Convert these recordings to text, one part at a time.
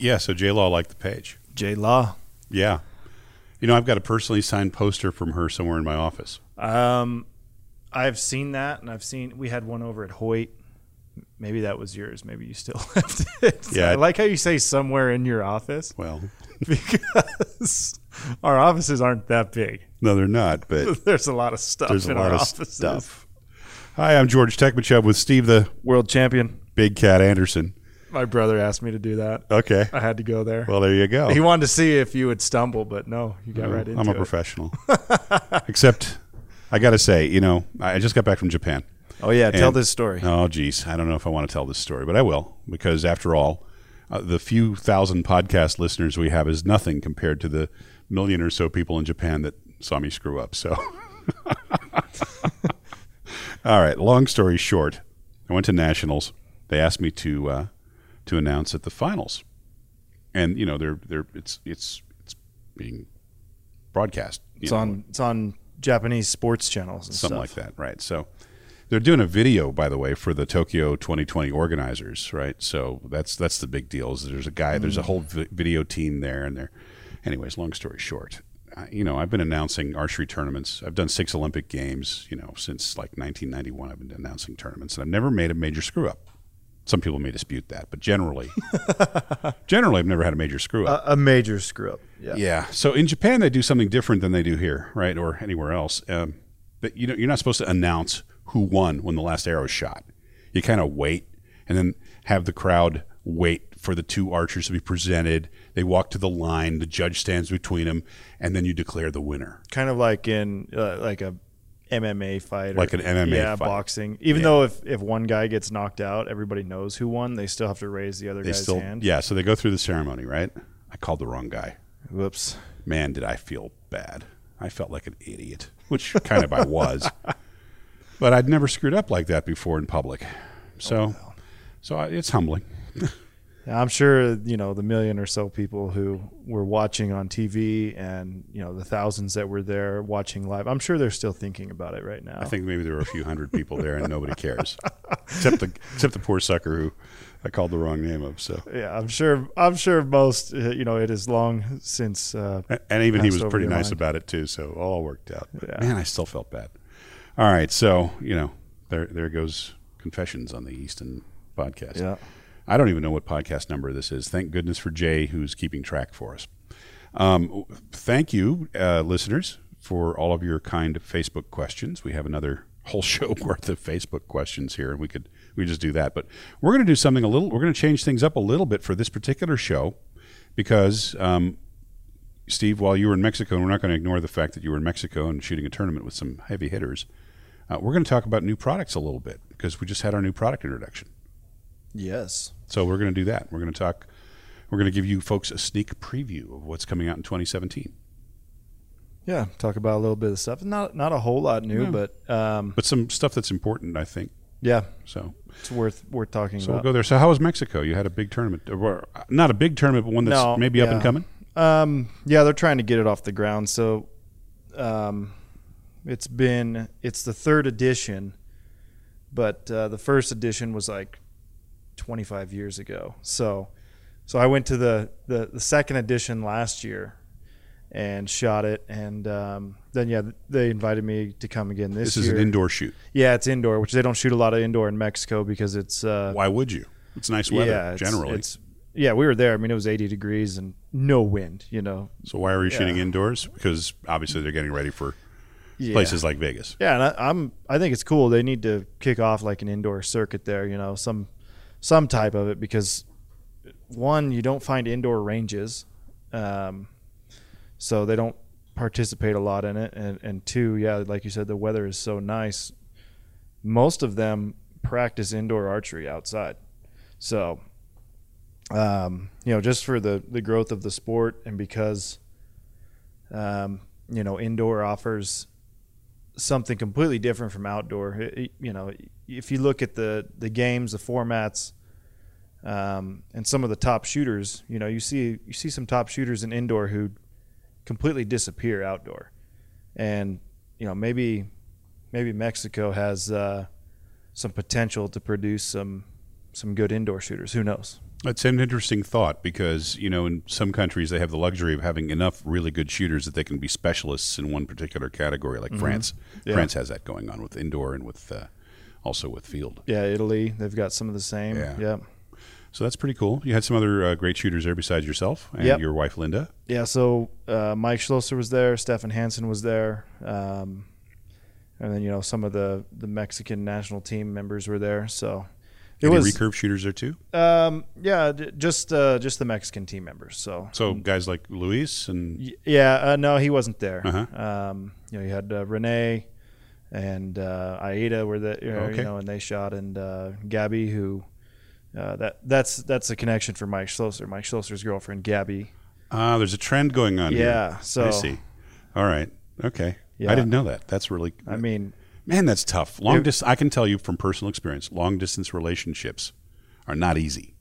Yeah, so J Law liked the page. J Law. Yeah. You know, I've got a personally signed poster from her somewhere in my office. Um, I've seen that, and I've seen we had one over at Hoyt. Maybe that was yours. Maybe you still left it. Yeah. I like how you say somewhere in your office Well, because our offices aren't that big. no, they're not, but There's a lot of stuff there's a in lot our of offices. stuff. Hi, I'm George Tekmitchov with Steve the World champion. Big Cat Anderson. My brother asked me to do that. Okay. I had to go there. Well, there you go. He wanted to see if you would stumble, but no, you got right into it. I'm a it. professional. Except, I got to say, you know, I just got back from Japan. Oh yeah, tell this story. Oh, geez. I don't know if I want to tell this story, but I will because, after all, uh, the few thousand podcast listeners we have is nothing compared to the million or so people in Japan that saw me screw up. So, all right. Long story short, I went to nationals. They asked me to uh, to announce at the finals, and you know, they're they're it's it's it's being broadcast. It's know, on it's on Japanese sports channels and something stuff. like that, right? So they're doing a video, by the way, for the Tokyo 2020 organizers, right? So that's that's the big deal. Is there's a guy, there's a mm. whole vi- video team there, and they're, anyways. Long story short, I, you know, I've been announcing archery tournaments. I've done six Olympic games, you know, since like 1991. I've been announcing tournaments, and I've never made a major screw up. Some people may dispute that, but generally, generally, I've never had a major screw up. A, a major screw up. Yeah. Yeah. So in Japan, they do something different than they do here, right, or anywhere else. Um, but you know, you're not supposed to announce who won when the last arrow is shot. You kind of wait and then have the crowd wait for the two archers to be presented. They walk to the line. The judge stands between them, and then you declare the winner. Kind of like in uh, like a MMA fight, or, Like an MMA yeah, fight. boxing. Even Yeah. though if if one guy gets knocked out, everybody knows who won. They still have to raise the other They guy's still, hand. yeah. So they go through the ceremony, right? I called the wrong guy. Whoops. man, did I feel bad. I felt like an idiot, which kind of I was. But I'd never screwed up like that before in public. Oh, so, so I, it's humbling. I'm sure you know the million or so people who were watching on TV, and you know the thousands that were there watching live. I'm sure they're still thinking about it right now. I think maybe there were a few hundred people there and nobody cares, except the except the poor sucker who I called the wrong name of. So, Yeah, I'm sure. I'm sure most. uh, You know, it is long since. Uh, and even he was pretty nice mind. about it too. So all worked out. But Yeah. Man, I still felt bad. All right, so you know, there there goes confessions on the Easton podcast. yeah. I don't even know what podcast number this is. Thank goodness for Jay, who's keeping track for us. Um, thank you, uh, listeners, for all of your kind Facebook questions. We have another whole show worth of Facebook questions here, and we could we just do that. But we're going to do something a little. We're going to change things up a little bit for this particular show because. Um, Steve, while you were in Mexico, and we're not going to ignore the fact that you were in Mexico and shooting a tournament with some heavy hitters, uh, we're going to talk about new products a little bit because we just had our new product introduction. Yes. So we're going to do that. We're going to talk. We're going to give you folks a sneak preview of what's coming out in 2017. Yeah. Talk about a little bit of stuff. Not not a whole lot new, No. but um, But some stuff that's important, I think. yeah, So, it's worth worth talking about. so we'll go there. So, how was Mexico? You had a big tournament, or not a big tournament, but one that's No, maybe up and coming. Um, yeah, they're trying to get it off the ground. So, um, it's been it's the third edition, but uh, the first edition was like 25 years ago. So, so I went to the the, the second edition last year and shot it, and um, then yeah, they invited me to come again this, This is an indoor shoot. yeah, it's indoor, which they don't shoot a lot of indoor in Mexico because it's uh, Why would you? It's nice weather yeah, it's, generally. It's yeah, we were there. I mean, it was 80 degrees and no wind. You know, so why are you shooting indoors? Because obviously they're getting ready for yeah. places like Vegas. Yeah, and I, I'm I think it's cool. They need to kick off like an indoor circuit there. You know, some some type of it because one, you don't find indoor ranges, um, so they don't participate a lot in it, and and two, yeah, like you said, the weather is so nice. Most of them practice indoor archery outside, so um, you know, just for the the growth of the sport, and because um, you know, indoor offers something completely different from outdoor. You know, if you look at the the games, the formats, um, and some of the top shooters, you know, you see you see some top shooters in indoor who completely disappear outdoor, and you know maybe maybe Mexico has uh, some potential to produce some some good indoor shooters. Who knows? It's an interesting thought because you know in some countries they have the luxury of having enough really good shooters that they can be specialists in one particular category. Like France, Yeah. France has that going on with indoor and with uh, also with field. Yeah, Italy, they've got some of the same. Yeah. Yeah. So that's pretty cool. You had some other uh, great shooters there besides yourself and Yep. your wife Linda. Yeah, so uh, Mike Schlosser was there, Stephan Hansen was there, um, and then you know some of the the Mexican national team members were there. So it Any was recurve shooters there too. um, yeah, d- just uh, just the Mexican team members. So So guys like Luis and Y- yeah, uh, no, he wasn't there. Uh-huh. Um, you know, you had uh, Renee and uh, Aida were the you know, Okay. you know, and they shot, and uh, Gabby, who uh, that that's that's a connection for Mike Schlosser. Mike Schlosser's girlfriend, Gabby. ah, there's a trend going on. here. Yeah, so I see. All right. Okay. Yeah. I didn't know that. That's really. I mean, man, that's tough. Long It- dis- I can tell you from personal experience, long distance relationships are not easy.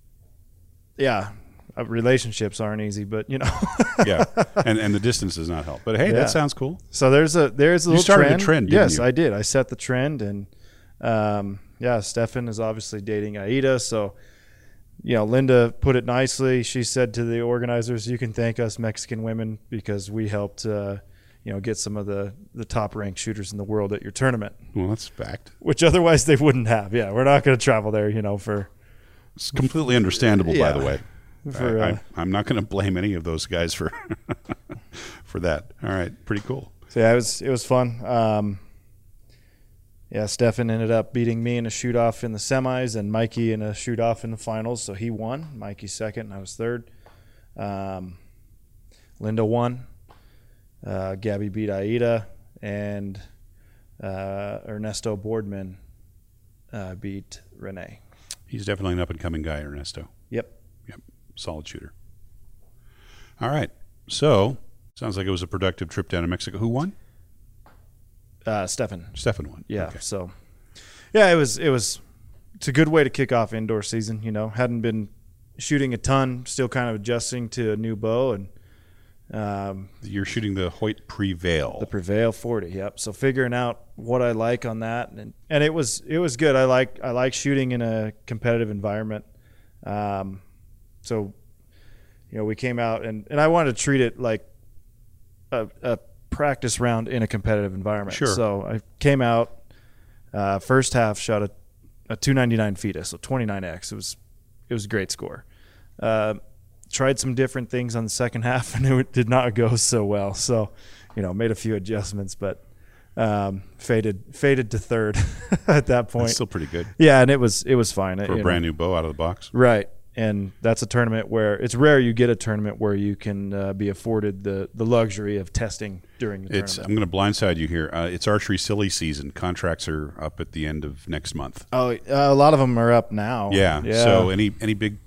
yeah, uh, relationships aren't easy, but you know. Yeah, and and the distance does not help. But hey, Yeah. that sounds cool. So there's a there's a You little started the trend. trend, didn't yes, you? I did. I set the trend, and um, yeah, Stephan is obviously dating Aida. So, you know, Linda put it nicely. She said to the organizers, "You can thank us Mexican women because we helped, uh, you know, get some of the the top ranked shooters in the world at your tournament, Well, that's fact. which otherwise they wouldn't have. Yeah, we're not going to travel there, you know, for It's completely understandable, by the way. For, I, uh, I, I'm not going to blame any of those guys for for that. All right, pretty cool. So yeah, it was it was fun. Um, yeah, Stephan ended up beating me in a shoot off in the semis, and Mikey in a shoot off in the finals. So he won. Mikey second, and I was third. Um, Linda won. Uh, Gabby beat Aida, and uh, Ernesto Boardman uh, beat Renee. He's definitely an up and coming guy, Ernesto. Yep. Yep. Solid shooter. All right. So sounds like it was a productive trip down to Mexico. Who won? Uh, Stephan. Stephan won. Yeah. Okay. So, yeah, it was it was it's a good way to kick off indoor season. You know, hadn't been shooting a ton, still kind of adjusting to a new bow and um, You're shooting the Hoyt Prevail. the Prevail 40. Yep. So figuring out what I like on that, and and it was it was good. I like I like shooting in a competitive environment. Um, so, you know, we came out and and I wanted to treat it like a, a practice round in a competitive environment. Sure. So I came out uh, first half shot a, a 299 FITA, so 29x. It was it was a great score. Uh, tried some different things on the second half, and it did not go so well. So, you know, made a few adjustments, but um, faded faded to third at that point. That's still pretty good yeah, and it was it was fine. for you a know. brand new bow out of the box. Right. And that's a tournament where it's rare you get a tournament where you can uh, be afforded the, the luxury of testing during the It's. tournament. I'm going to blindside you here. Uh, it's archery silly season. Contracts are up at the end of next month. Oh, uh, a lot of them are up now. Yeah. Yeah. So any any big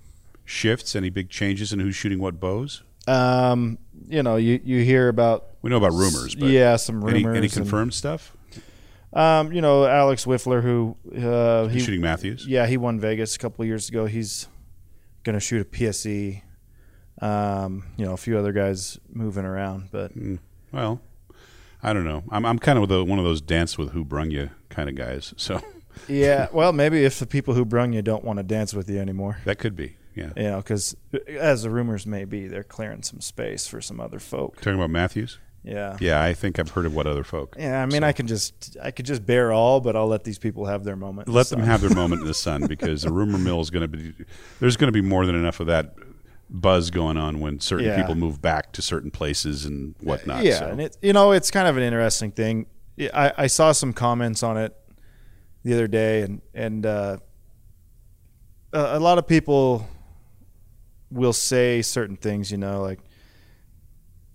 shifts? Any big changes in who's shooting what bows? um, you know, you, you hear about We know about rumors, but yeah, some any, rumors. any and, confirmed stuff? um, you know, Alex Wifler, who uh, He's he shooting Mathews. yeah he won Vegas a couple of years ago. He's going to shoot a PSE. Um, you know, a few other guys moving around, but Well, I don't know. I'm I'm kind of the, one of those dance with who brung you kind of guys. So yeah. Well, maybe if the people who brung you don't want to dance with you anymore. that could be. Yeah. you know, because as the rumors may be, they're clearing some space for some other folk. Talking about Mathews. Yeah. Yeah, I think I've heard of what other folk. Yeah, I mean, I can just, I could just bear all, but I'll let these people have their moment. Let them have their moment in the sun because the rumor mill is going to be. There's going to be more than enough of that buzz going on when certain Yeah. people move back to certain places and whatnot. Yeah, so. and it, you know, it's kind of an interesting thing. I, I saw some comments on it the other day, and and uh, a lot of people will say certain things, you know, like,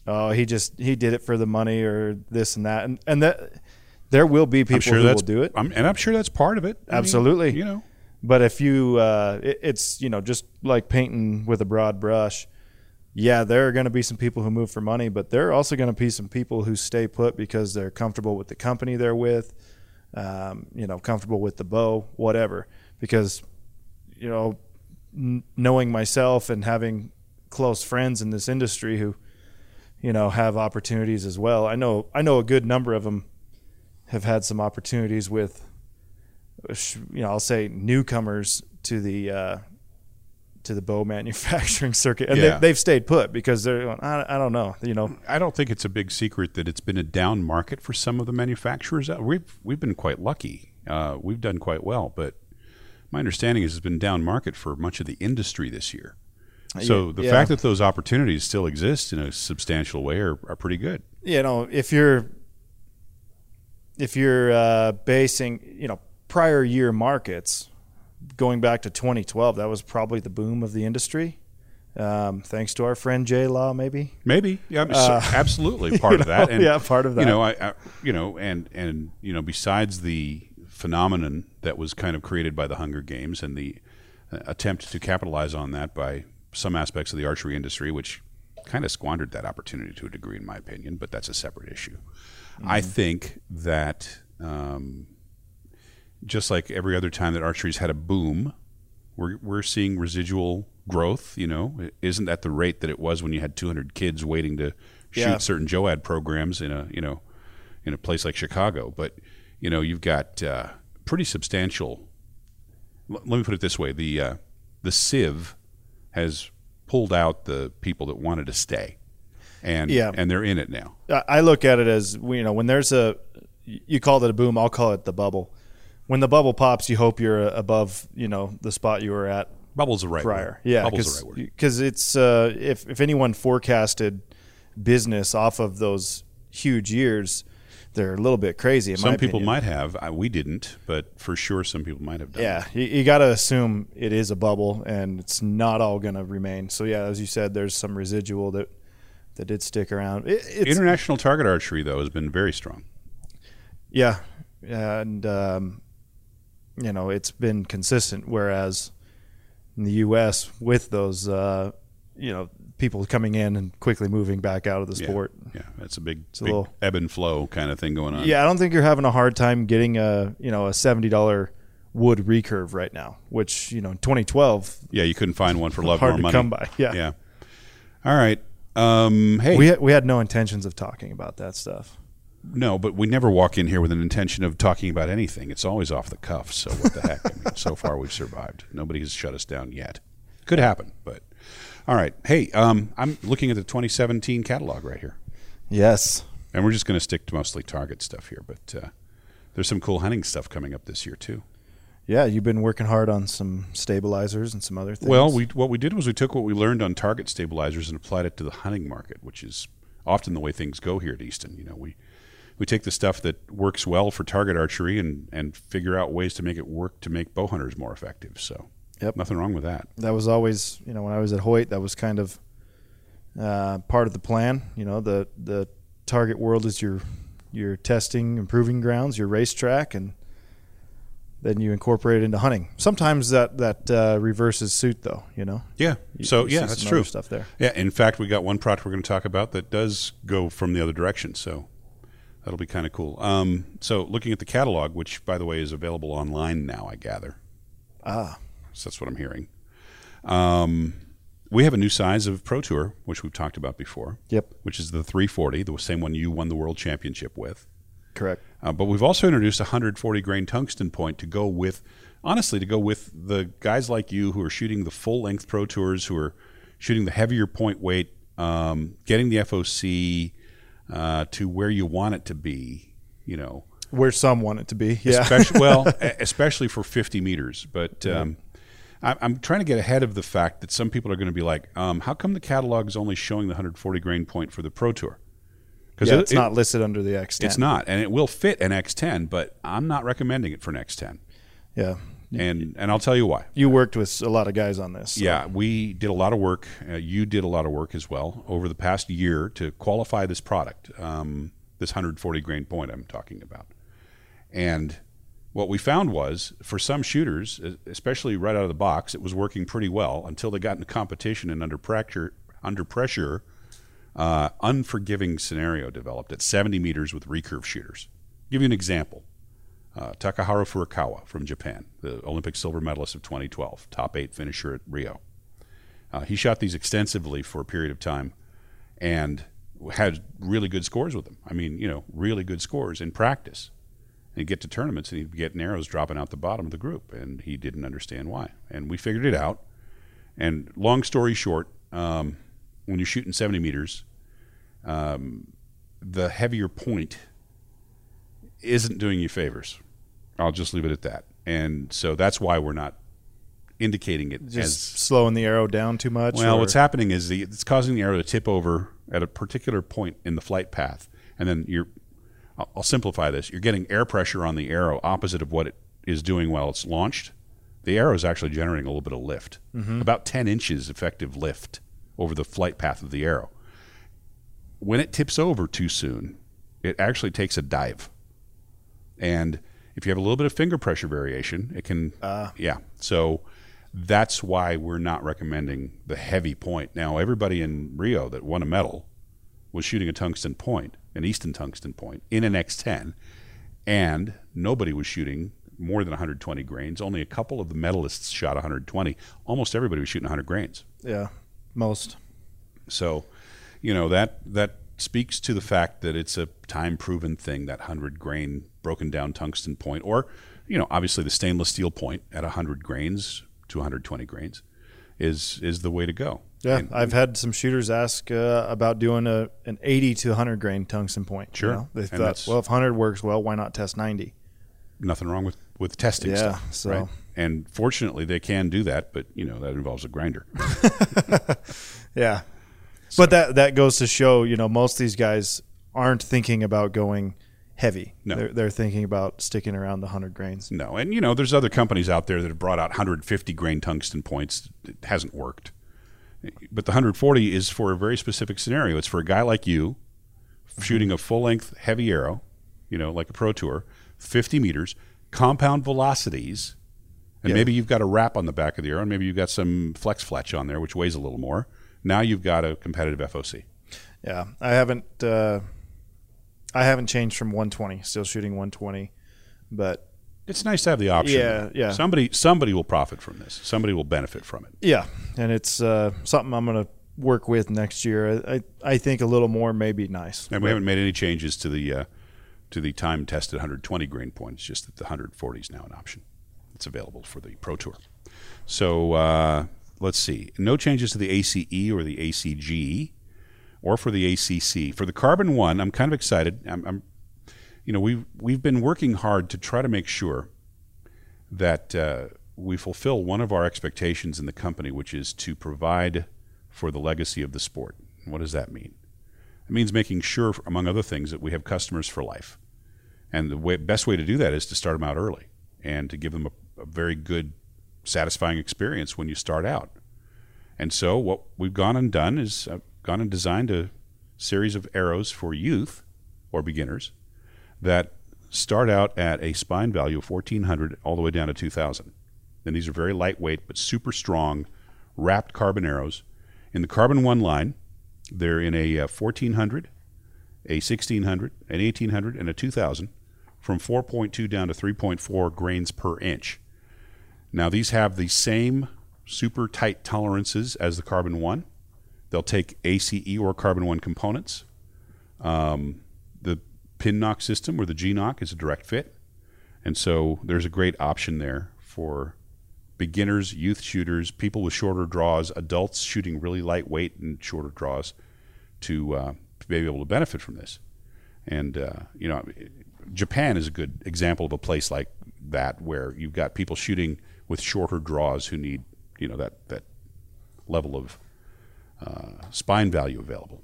oh, he just he did it for the money or this and that, and and that there will be people sure who that's will do it. I'm, and I'm sure that's part of it. I mean, Absolutely. you know, But if you, uh, it, it's you know just like painting with a broad brush. Yeah, there are going to be some people who move for money, but there are also going to be some people who stay put because they're comfortable with the company they're with, um, you know, comfortable with the bow, whatever. Because, you know, knowing myself and having close friends in this industry who, you know, have opportunities as well. I know I know a good number of them have had some opportunities with you know, I'll say newcomers to the uh, to the bow manufacturing circuit, and Yeah. they, they've stayed put because they're going, I, I don't know, you know, I don't think it's a big secret that it's been a down market for some of the manufacturers. We've we've been quite lucky. Uh, we've done quite well, but my understanding is it's been down market for much of the industry this year. So Yeah. the Yeah. fact that those opportunities still exist in a substantial way are, are pretty good. you know, if you're if you're uh, basing, you know, prior year markets going back to 2012, that was probably the boom of the industry. Um, thanks to our friend J Law, maybe. Maybe, yeah, Uh, absolutely part of that. know, yeah, part of that. You know, I, I, you know, and and you know, besides the phenomenon that was kind of created by the Hunger Games and the uh, attempt to capitalize on that by some aspects of the archery industry, which kind of squandered that opportunity to a degree, in my opinion. But that's a separate issue. I think that um, just like every other time that archery's had a boom, we're we're seeing residual growth. You know, it isn't at the rate that it was when you had 200 kids waiting to shoot Yeah. certain JOAD programs in a you know in a place like Chicago. But you know, you've got uh, pretty substantial. l- Let me put it this way: the uh, the Civ has pulled out the people that wanted to stay, and Yeah. and they're in it now. I I look at it as you know when there's a you called it a boom, I'll call it the bubble. When the bubble pops, you hope you're above you know the spot you were at Bubble's the right prior. word. Yeah, Bubble's the right because it's uh, if if anyone forecasted business off of those huge years, they're a little bit crazy. Some people opinion. might have. I, we didn't, but for sure, some people might have done. Yeah, you, you got to assume it is a bubble, and it's not all going to remain. So yeah, as you said, there's some residual that that did stick around. It, it's, International target archery though has been very strong. yeah, and um, you know it's been consistent. Whereas in the U.S., with those uh, you know people coming in and quickly moving back out of the sport. Yeah, that's a big, it's a big little- ebb and flow kind of thing going on. Yeah, I don't think you're having a hard time getting a you know a seventy dollar wood recurve right now, which you know in 2012 yeah, you couldn't find one for love hard nor to money. come by. Yeah, Yeah. All right. Um, hey, we had, we had no intentions of talking about that stuff. no, but we never walk in here with an intention of talking about anything. It's always off the cuff. So what the heck? I mean, so far we've survived. Nobody has shut us down yet. Could happen, but all right. Hey, um, I'm looking at the 2017 catalog right here. Yes. And we're just going to stick to mostly target stuff here, but uh, there's some cool hunting stuff coming up this year too. Yeah, you've been working hard on some stabilizers and some other things. Well, we what we did was we took what we learned on target stabilizers and applied it to the hunting market, which is often the way things go here at Easton. You know, we we take the stuff that works well for target archery and and figure out ways to make it work to make bow hunters more effective. So, Yep. nothing wrong with that. that was always, you know, when I was at Hoyt, that was kind of uh, part of the plan. You know, the the target world is your your testing, improving grounds, your racetrack, and then you incorporate it into hunting. Sometimes that that uh, reverses suit, though. You know. Yeah. You- So you yeah, that's true. Stuff there. Yeah. In fact, we got one product we're going to talk about that does go from the other direction. So. That'll be kind of cool. Um, so, looking at the catalog, which, by the way, is available online now, I gather. Ah, that's what I'm hearing. Um, we have a new size of Pro Tour, which we've talked about before, yep, which is the 340, the same one you won the world championship with. correct. Uh, but we've also introduced a 140 grain tungsten point to go with, honestly, to go with the guys like you who are shooting the full length Pro Tours, who are shooting the heavier point weight, um, getting the FOC uh, to where you want it to be, you know. Where some want it to be. Yeah. especially well, especially for 50 meters. But um, I'm trying to get ahead of the fact that some people are going to be like, um, "How come the catalog is only showing the 140 grain point for the Pro Tour?" Because yeah, it's not listed under the X10. It's not, and it will fit an X10, but I'm not recommending it for an X10. Yeah. And and I'll tell you why. You worked with a lot of guys on this. so- Yeah, we did a lot of work. Uh, you did a lot of work as well over the past year to qualify this product, um, this 140 grain point I'm talking about. And what we found was for some shooters, especially right out of the box, it was working pretty well until they got into competition and under pressure. Under pressure, uh, unforgiving scenario developed at 70 meters with recurve shooters. give you an example. Uh, Takaharu Furukawa from Japan, the Olympic silver medalist of 2012, top eight finisher at Rio. Uh, he shot these extensively for a period of time and had really good scores with them. I mean, you know, really good scores in practice. And he'd get to tournaments and he'd get arrows dropping out the bottom of the group, and he didn't understand why. And we figured it out. And long story short, um, when you're shooting 70 meters, um, the heavier point isn't doing you favors. I'll just leave it at that. And so that's why we're not indicating it Just as slowing the arrow down too much. well, or- what's happening is the, it's causing the arrow to tip over at a particular point in the flight path, and then you're. I'll, I'll simplify this. You're getting air pressure on the arrow opposite of what it is doing while it's launched. The arrow is actually generating a little bit of lift, mm-hmm. about 10 inches effective lift over the flight path of the arrow. When it tips over too soon, it actually takes a dive, and if you have a little bit of finger pressure variation, it can. Ah. yeah. So that's why we're not recommending the heavy point. Now, everybody in Rio that won a medal was shooting a tungsten point, an Easton tungsten point, in an X10, and nobody was shooting more than 120 grains. Only a couple of the medalists shot 120. Almost everybody was shooting 100 grains. yeah, most. So, you know that that speaks to the fact that it's a time proven thing that 100 grain broken down tungsten point or you know obviously the stainless steel point at 100 grains to 120 grains is is the way to go. Yeah, And- I've had some shooters ask uh, about doing a an 80 to 100 grain tungsten point. you Sure. know? They thought, well, if 100 works well, why not test 90? nothing wrong with with testing Yeah, stuff. so- right? And fortunately, they can do that, but you know that involves a grinder. Yeah. But that that goes to show, you know, most of these guys aren't thinking about going heavy. No. They're, they're thinking about sticking around the 100 grains. no, and you know there's other companies out there that have brought out 150 grain tungsten points. It hasn't worked. But the 140 is for a very specific scenario. It's for a guy like you shooting a full length heavy arrow, you know, like a Pro Tour, 50 meters, compound velocities, and Yeah. maybe you've got a wrap on the back of the arrow, and maybe you've got some flex fletch on there, which weighs a little more. Now you've got a competitive FOC. Yeah. I haven't uh, I haven't changed from 120. Still shooting 120. But It's nice to have the option. Yeah, yeah. Somebody somebody will profit from this. Somebody will benefit from it. yeah, and it's uh, something I'm going to work with next year. I, I think a little more may be nice. And we haven't made any changes to the uh, to the time tested 120 grain point. It's just that the 140 is now an option. It's available for the Pro Tour. So uh, let's see. No changes to the ACE or the ACG or for the ACC. For the Carbon One, I'm kind of excited. I'm, I'm you know, we've we've been working hard to try to make sure that uh, we fulfill one of our expectations in the company, which is to provide for the legacy of the sport. What does that mean? It means making sure, among other things, that we have customers for life. And the way, best way to do that is to start them out early and to give them a, a very good, satisfying experience when you start out. And so, what we've gone and done is uh, gone and designed a series of arrows for youth or beginners that start out at a spine value of 1400 all the way down to 2000. And these are very lightweight but super strong wrapped carbon arrows. In the Carbon 1 line, they're in a uh, 1400, a 1600, an 1800, and a 2000 from 4.2 down to 3.4 grains per inch. Now, these have the same super tight tolerances as the Carbon 1. They'll take ACE or Carbon 1 components. Um, pin nock system or the G Nock is a direct fit. And so there's a great option there for beginners, youth shooters, people with shorter draws, adults shooting really lightweight and shorter draws to, uh, be able to benefit from this. And, uh, you know, Japan is a good example of a place like that where you've got people shooting with shorter draws who need, you know, that, that level of uh, spine value available.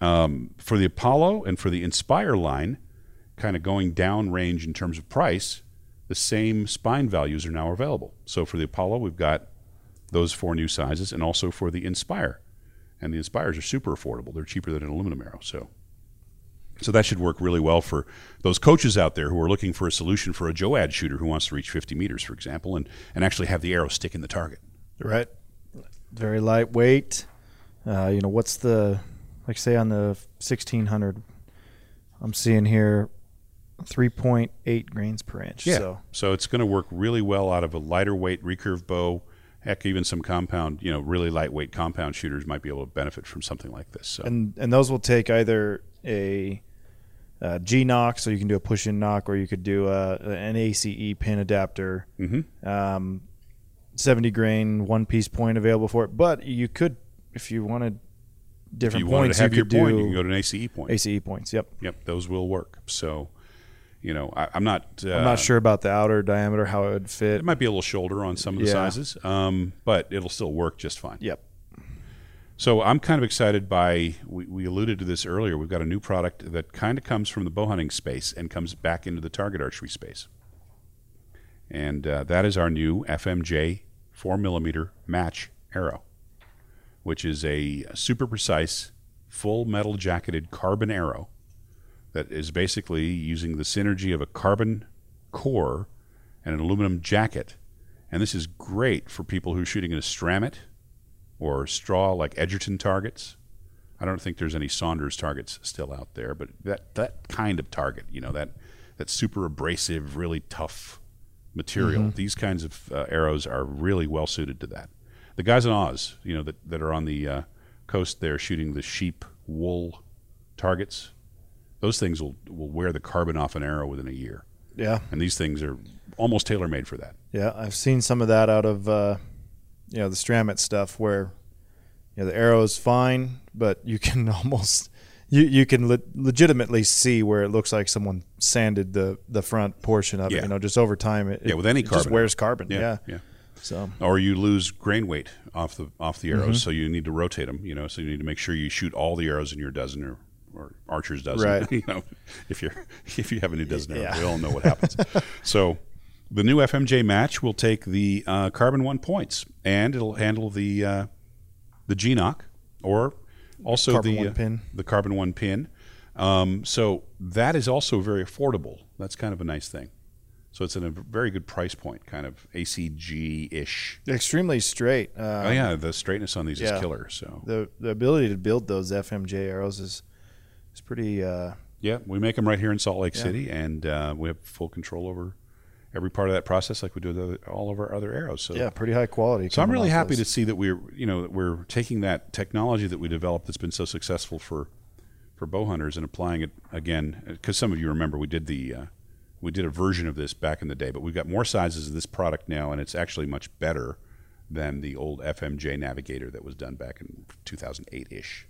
Um, for the Apollo and for the Inspire line, kind of going down range in terms of price, the same spine values are now available. So for the Apollo, we've got those four new sizes, and also for the Inspire. And the Inspires are super affordable; they're cheaper than an aluminum arrow. So, so that should work really well for those coaches out there who are looking for a solution for a JOAD shooter who wants to reach 50 meters, for example, and, and actually have the arrow stick in the target. Right. Very lightweight. Uh, you know, what's the, like, say on the 1600, I'm seeing here 3.8 grains per inch. So, So it's going to work really well out of a lighter weight recurve bow. Heck, even some compound, you know, really lightweight compound shooters might be able to benefit from something like this. So and and those will take either a uh, G Nock, so you can do a push in nock, or you could do a, an ACE pin adapter. Mm-hmm. Um, 70 grain one piece point available for it, but you could, if you wanted If different you wanted points, to have you your point, you can go to an ACE point. ACE points. Yep. Yep, those will work. So, you know, I, I'm not. Uh, I'm not sure about the outer diameter how it would fit. It might be a little shoulder on some of the Yeah. sizes, um, but it'll still work just fine. Yep. So I'm kind of excited by. We, we alluded to this earlier. We've got a new product that kind of comes from the bow hunting space and comes back into the target archery space, and uh, that is our new FMJ four millimeter match arrow, which is a super precise, full metal jacketed carbon arrow that is basically using the synergy of a carbon core and an aluminum jacket. And this is great for people who are shooting in a Stramit or straw like Edgerton targets. I don't think there's any Saunders targets still out there, but that, that kind of target, you know, that, that super abrasive, really tough material, these kinds of uh, arrows are really well suited to that. The guys in Oz, you know, that, that are on the uh, coast there shooting the sheep wool targets, those things will, will wear the carbon off an arrow within a year. Yeah. And these things are almost tailor made for that. Yeah. I've seen some of that out of, uh, you know, the Stramit stuff where, you know, the arrow is fine, but you can almost, you, you can le- legitimately see where it looks like someone sanded the, the front portion of Yeah. it, you know, just over time. It, Yeah, with any it just carbon. wears carbon. Yeah, Yeah. yeah. So, Or you lose grain weight off the off the arrows, so you need to rotate them. You know, so you need to make sure you shoot all the arrows in your dozen or, or archer's dozen. Right. you know, if you're if you have a new dozen arrows, Yeah. we all know what happens. so, the new FMJ match will take the uh, carbon one points, and it'll handle the uh, the G Nock, or also Carbon the one uh, pin. the carbon one pin. Um, so that is also very affordable. That's kind of a nice thing. So it's at a very good price point, kind of ACG ish. extremely straight. Uh, Oh yeah, the straightness on these yeah. is killer. So The, the ability to build those FMJ arrows is, is pretty, uh, yeah, we make them right here in Salt Lake Yeah. City, and uh, we have full control over every part of that process, like we do with all of our other arrows. So yeah, pretty high quality. So I'm really happy those. to see that we're you know that we're taking that technology that we developed that's been so successful for for bow hunters and applying it again because some of you remember we did the uh, we did a version of this back in the day, but we've got more sizes of this product now, and it's actually much better than the old FMJ Navigator that was done back in 2008 ish.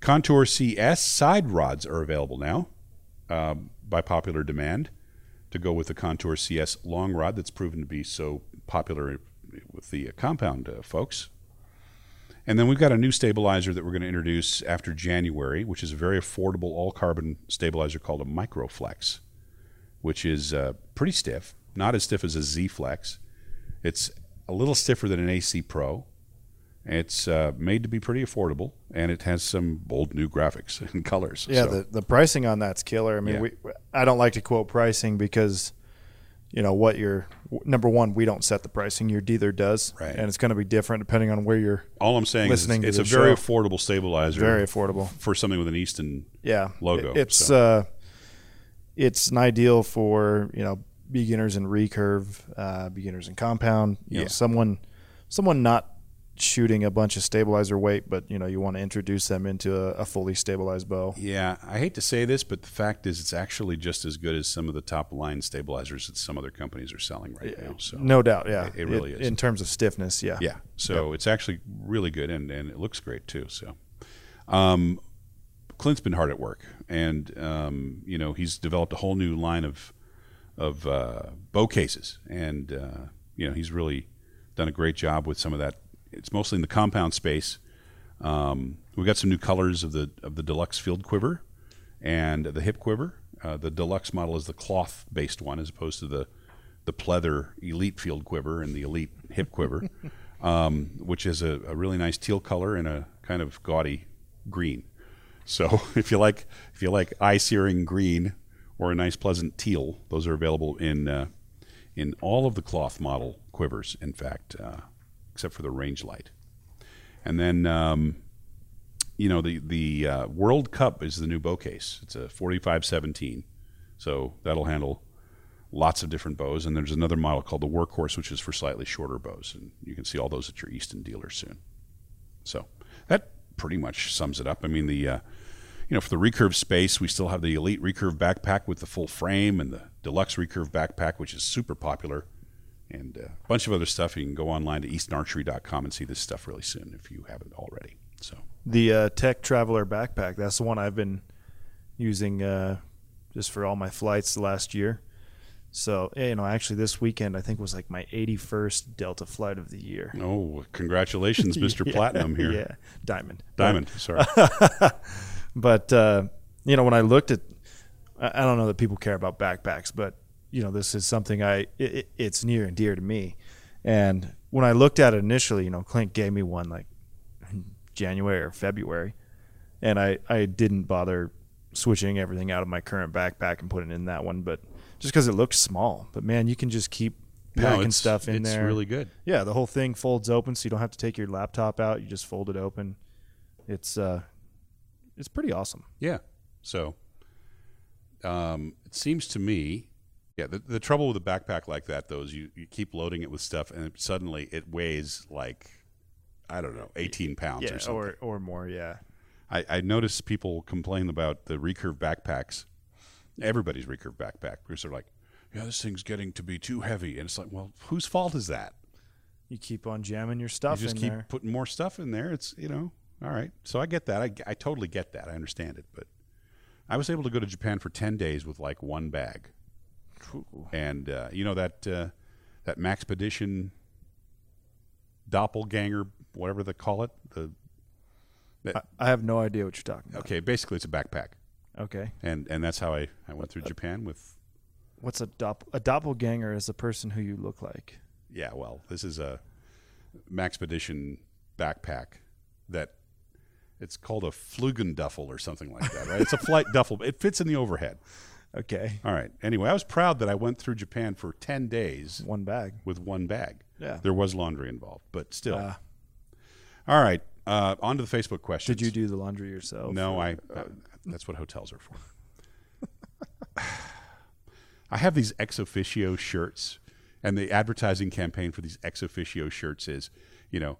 Contour CS side rods are available now um, by popular demand to go with the Contour CS long rod that's proven to be so popular with the uh, compound uh, folks. And then we've got a new stabilizer that we're going to introduce after January, which is a very affordable all carbon stabilizer called a Microflex, which is uh, pretty stiff, not as stiff as a Z Flex. It's a little stiffer than an AC Pro. It's uh, made to be pretty affordable, and it has some bold new graphics and colors. Yeah, So- the, the pricing on that's killer. I mean, Yeah. we I don't like to quote pricing because you know what you're number one, we don't set the pricing. Your dealer does, Right. and it's going to be different depending on where you're. all I'm saying is it's, it's a very affordable stabilizer, Very affordable. for something with an Easton Yeah, logo, It- It's so. uh, it's an ideal for you know beginners in recurve, uh, beginners in compound. You know, someone someone not shooting a bunch of stabilizer weight, but you know you want to introduce them into a, a fully stabilized bow. Yeah, I hate to say this, but the fact is, it's actually just as good as some of the top line stabilizers that some other companies are selling right now. So No doubt, yeah, It- it really is. in terms of stiffness. Yeah, yeah, so it's actually really good, and, and it looks great too. So, um, Clint's been hard at work, and um, you know he's developed a whole new line of of uh, bow cases, and uh, you know he's really done a great job with some of that. It's mostly in the compound space. Um, we got some new colors of the of the deluxe field quiver and the hip quiver. Uh, the deluxe model is the cloth based one, as opposed to the the pleather elite field quiver and the elite hip quiver, um, which is a, a really nice teal color and a kind of gaudy green. So if you like if you like eye searing green or a nice pleasant teal, those are available in uh, in all of the cloth model quivers. In fact, uh, except for the range light. And then um, you know the the uh, World Cup is the new bow case. It's a 4517, so that'll handle lots of different bows. And there's another model called the Workhorse, which is for slightly shorter bows, and you can see all those at your Easton dealer soon. So that pretty much sums it up. I mean the uh, you know, for the recurve space, we still have the Elite Recurve backpack with the full frame and the Deluxe Recurve backpack, which is super popular, and uh, a bunch of other stuff. You can go online to eastonarchery.com and see this stuff really soon if you haven't already. So The uh, Tech Traveler backpack. That's the one I've been using uh, just for all my flights last year. So you know, actually, this weekend I think was like my 81st Delta flight of the year. Oh, congratulations, Mr. Yeah, Platinum here. Yeah, diamond. Diamond, sorry. But uh, you know, when I looked at, I I don't know that people care about backpacks, but you know, this is something I it, it's near and dear to me. And when I looked at it initially, you know, Clint gave me one like January or February, and I I didn't bother switching everything out of my current backpack and putting in that one, but just because it looked small. But man, you can just keep packing it's- stuff in it's there. really good. Yeah, the whole thing folds open, so you don't have to take your laptop out. You just fold it open. It's uh, it's pretty awesome. Yeah. So um, it seems to me, yeah, the, the trouble with a backpack like that, though, is you, you keep loading it with stuff and it, suddenly it weighs like, I don't know, 18 pounds yeah, or something. or or more. Yeah, I, I notice people complain about the recurve backpacks. Everybody's recurve backpack because they're like, yeah, this thing's getting to be too heavy. And it's like, well, whose fault is that? you keep on jamming your stuff you just keep there. putting more stuff in there. It's, you know, all right. So I get that. I, I totally get that. I understand it. But I was able to go to Japan for 10 days with like one bag. Ooh. And, uh, you know, that, uh, that Maxpedition doppelganger, whatever they call it. The I, I have no idea what you're talking about. Okay, basically it's a backpack. Okay, And, and that's how I, I went through Japan with what's a dopp- a doppelganger? Is a person who you look like. Yeah, well, this is a Maxpedition backpack that it's called a Flugenduffel or something like that, right? it's a flight duffel. It fits in the overhead. Okay, All right. Anyway, I was proud that I went through Japan for 10 days one bag. with one bag. Yeah. There was laundry involved, but still. Uh, All right. Uh, on to the Facebook question. did you do the laundry yourself? No, or- I. Uh, that's what hotels are for. I have these ExOfficio shirts, and the advertising campaign for these ExOfficio shirts is, you know,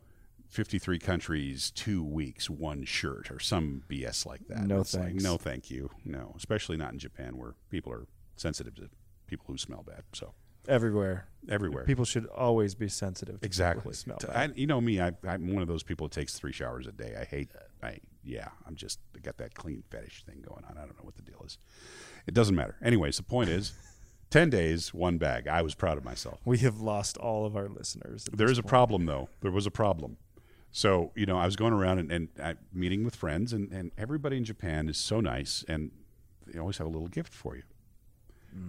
53 countries, two weeks, one shirt, or some BS like that. No It's like, thanks. no, thank you. No, especially not in Japan where people are sensitive to people who smell bad. So everywhere. everywhere. People should always be sensitive. To Exactly. Smell bad. I, you know me. I, I'm one of those people that takes three showers a day. I hate. I yeah. I'm just I got that clean fetish thing going on. I don't know what the deal is. It doesn't matter. Anyways, the point is, ten days, one bag. I was proud of myself. we have lost all of our listeners. There is is a problem though. There was a problem. So you know, I was going around and, and I, meeting with friends, and, and everybody in Japan is so nice, and they always have a little gift for you.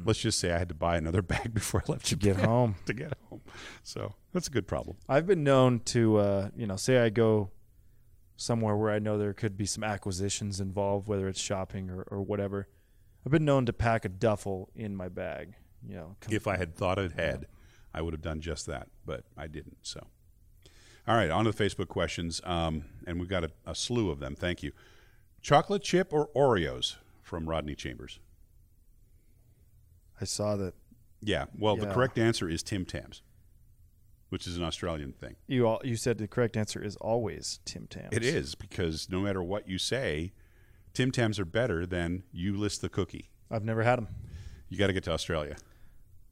Let's just say I had to buy another bag before I left to Japan get home. to get home. So that's a good problem. I've been known to, uh, you know, say I go somewhere where I know there could be some acquisitions involved, whether it's shopping or, or whatever. I've been known to pack a duffel in my bag. You know, com- If I had thought ahead, I would have done just that, but I didn't. So, all right, on to the Facebook questions, um, and we've got a, a slew of them. Thank you. Chocolate chip or Oreos from Rodney Chambers? I saw that Yeah. Well, the correct answer is Tim Tams, which is an Australian thing. you all you said the correct answer is always Tim Tams. It is because no matter what you say, Tim Tams are better than you list the cookie. I've never had them. You got to get to Australia.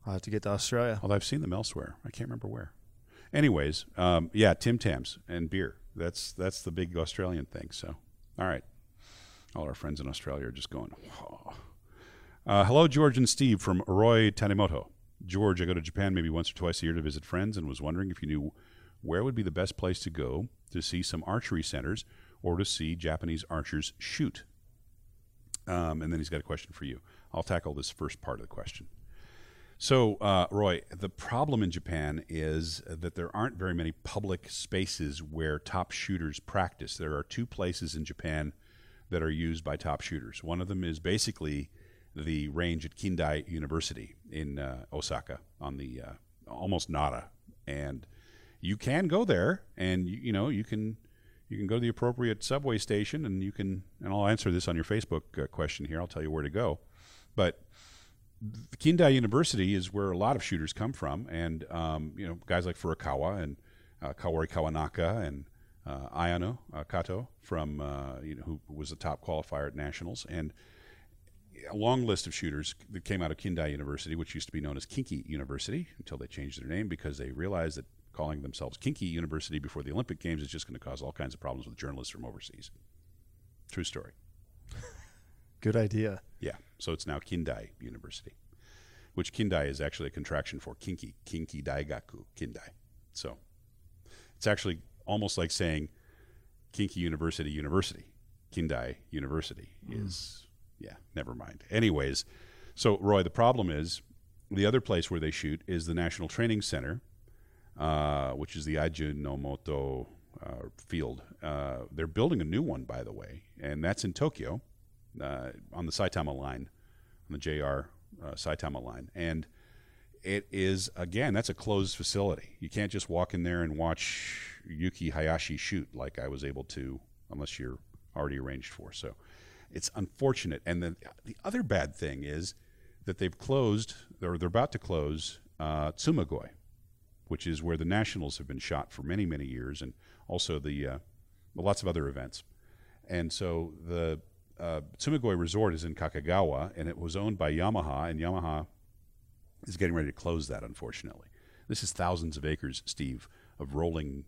I'll have to get to Australia. Although I've seen them elsewhere, I can't remember where. Anyways, um, yeah, Tim Tams and beer. That's that's the big Australian thing. So, all right, all our friends in Australia are just going. "Whoa." Uh, hello, George and Steve from Roy Tanimoto. George, I go to Japan maybe once or twice a year to visit friends, and was wondering if you knew where would be the best place to go to see some archery centers or to see Japanese archers shoot. Um, and then he's got a question for you. I'll tackle this first part of the question. So, uh, Roy, the problem in Japan is that there aren't very many public spaces where top shooters practice. There are two places in Japan that are used by top shooters. One of them is basically the range at Kindai University in uh, Osaka on the uh, almost Nara, and you can go there, and you, you know you can you can go to the appropriate subway station, and you can and I'll answer this on your Facebook uh, question here. I'll tell you where to go, but Kindai University is where a lot of shooters come from, and um, you know guys like Furukawa and uh, Kaori Kawanaka and uh, Ayano uh, Kato from uh, you know who was a top qualifier at nationals, and a long list of shooters that came out of Kindai University, which used to be known as Kinki University, until they changed their name because they realized that calling themselves Kinki University before the Olympic Games is just going to cause all kinds of problems with journalists from overseas. True story. Good idea. Yeah. So it's now Kindai University, which Kindai is actually a contraction for Kinki, Kinki Daigaku, Kindai. So it's actually almost like saying Kinki University University. Kindai University hmm. is, yeah, never mind. Anyways, so Roy, the problem is the other place where they shoot is the National Training Center, uh, which is the Ajinomoto uh, field. Uh, they're building a new one, by the way, and that's in Tokyo uh, on the Saitama line, on the JR uh, Saitama line. And it is, again, that's a closed facility. You can't just walk in there and watch Yuki Hayashi shoot like I was able to, unless you're already arranged for. So it's unfortunate. And the, the other bad thing is that they've closed, or they're about to close, uh, Tsumagoi which is where the Nationals have been shot for many, many years, and also the uh, lots of other events. And so the uh, Tsumagoi Resort is in Kakegawa, and it was owned by Yamaha, and Yamaha is getting ready to close that, unfortunately. This is thousands of acres, Steve, of rolling,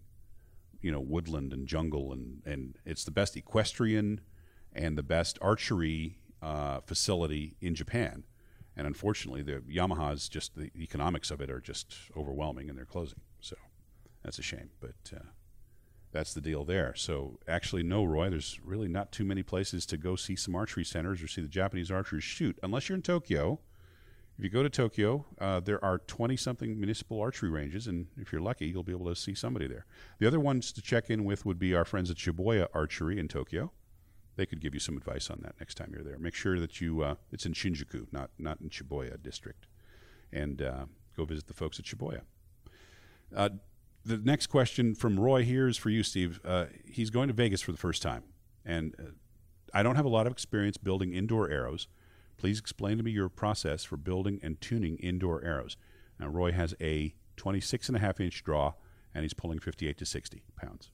you know, woodland and jungle, and, and it's the best equestrian and the best archery uh, facility in Japan. And unfortunately, the Yamaha's just the economics of it are just overwhelming, and they're closing. So that's a shame, but uh, that's the deal there. So actually, no, Roy. There's really not too many places to go see some archery centers or see the Japanese archers shoot, unless you're in Tokyo. If you go to Tokyo, uh, there are 20 something municipal archery ranges, and if you're lucky, you'll be able to see somebody there. The other ones to check in with would be our friends at Shibuya Archery in Tokyo they could give you some advice on that next time you're there. Make sure that you uh, it's in Shinjuku, not not in Shibuya district, and uh, go visit the folks at Shibuya. Uh, the next question from Roy here is for you, Steve. Uh, he's going to Vegas for the first time, and uh, I don't have a lot of experience building indoor arrows. Please explain to me your process for building and tuning indoor arrows. Now, Roy has a 26 and a half inch draw, and he's pulling 58 to 60 pounds.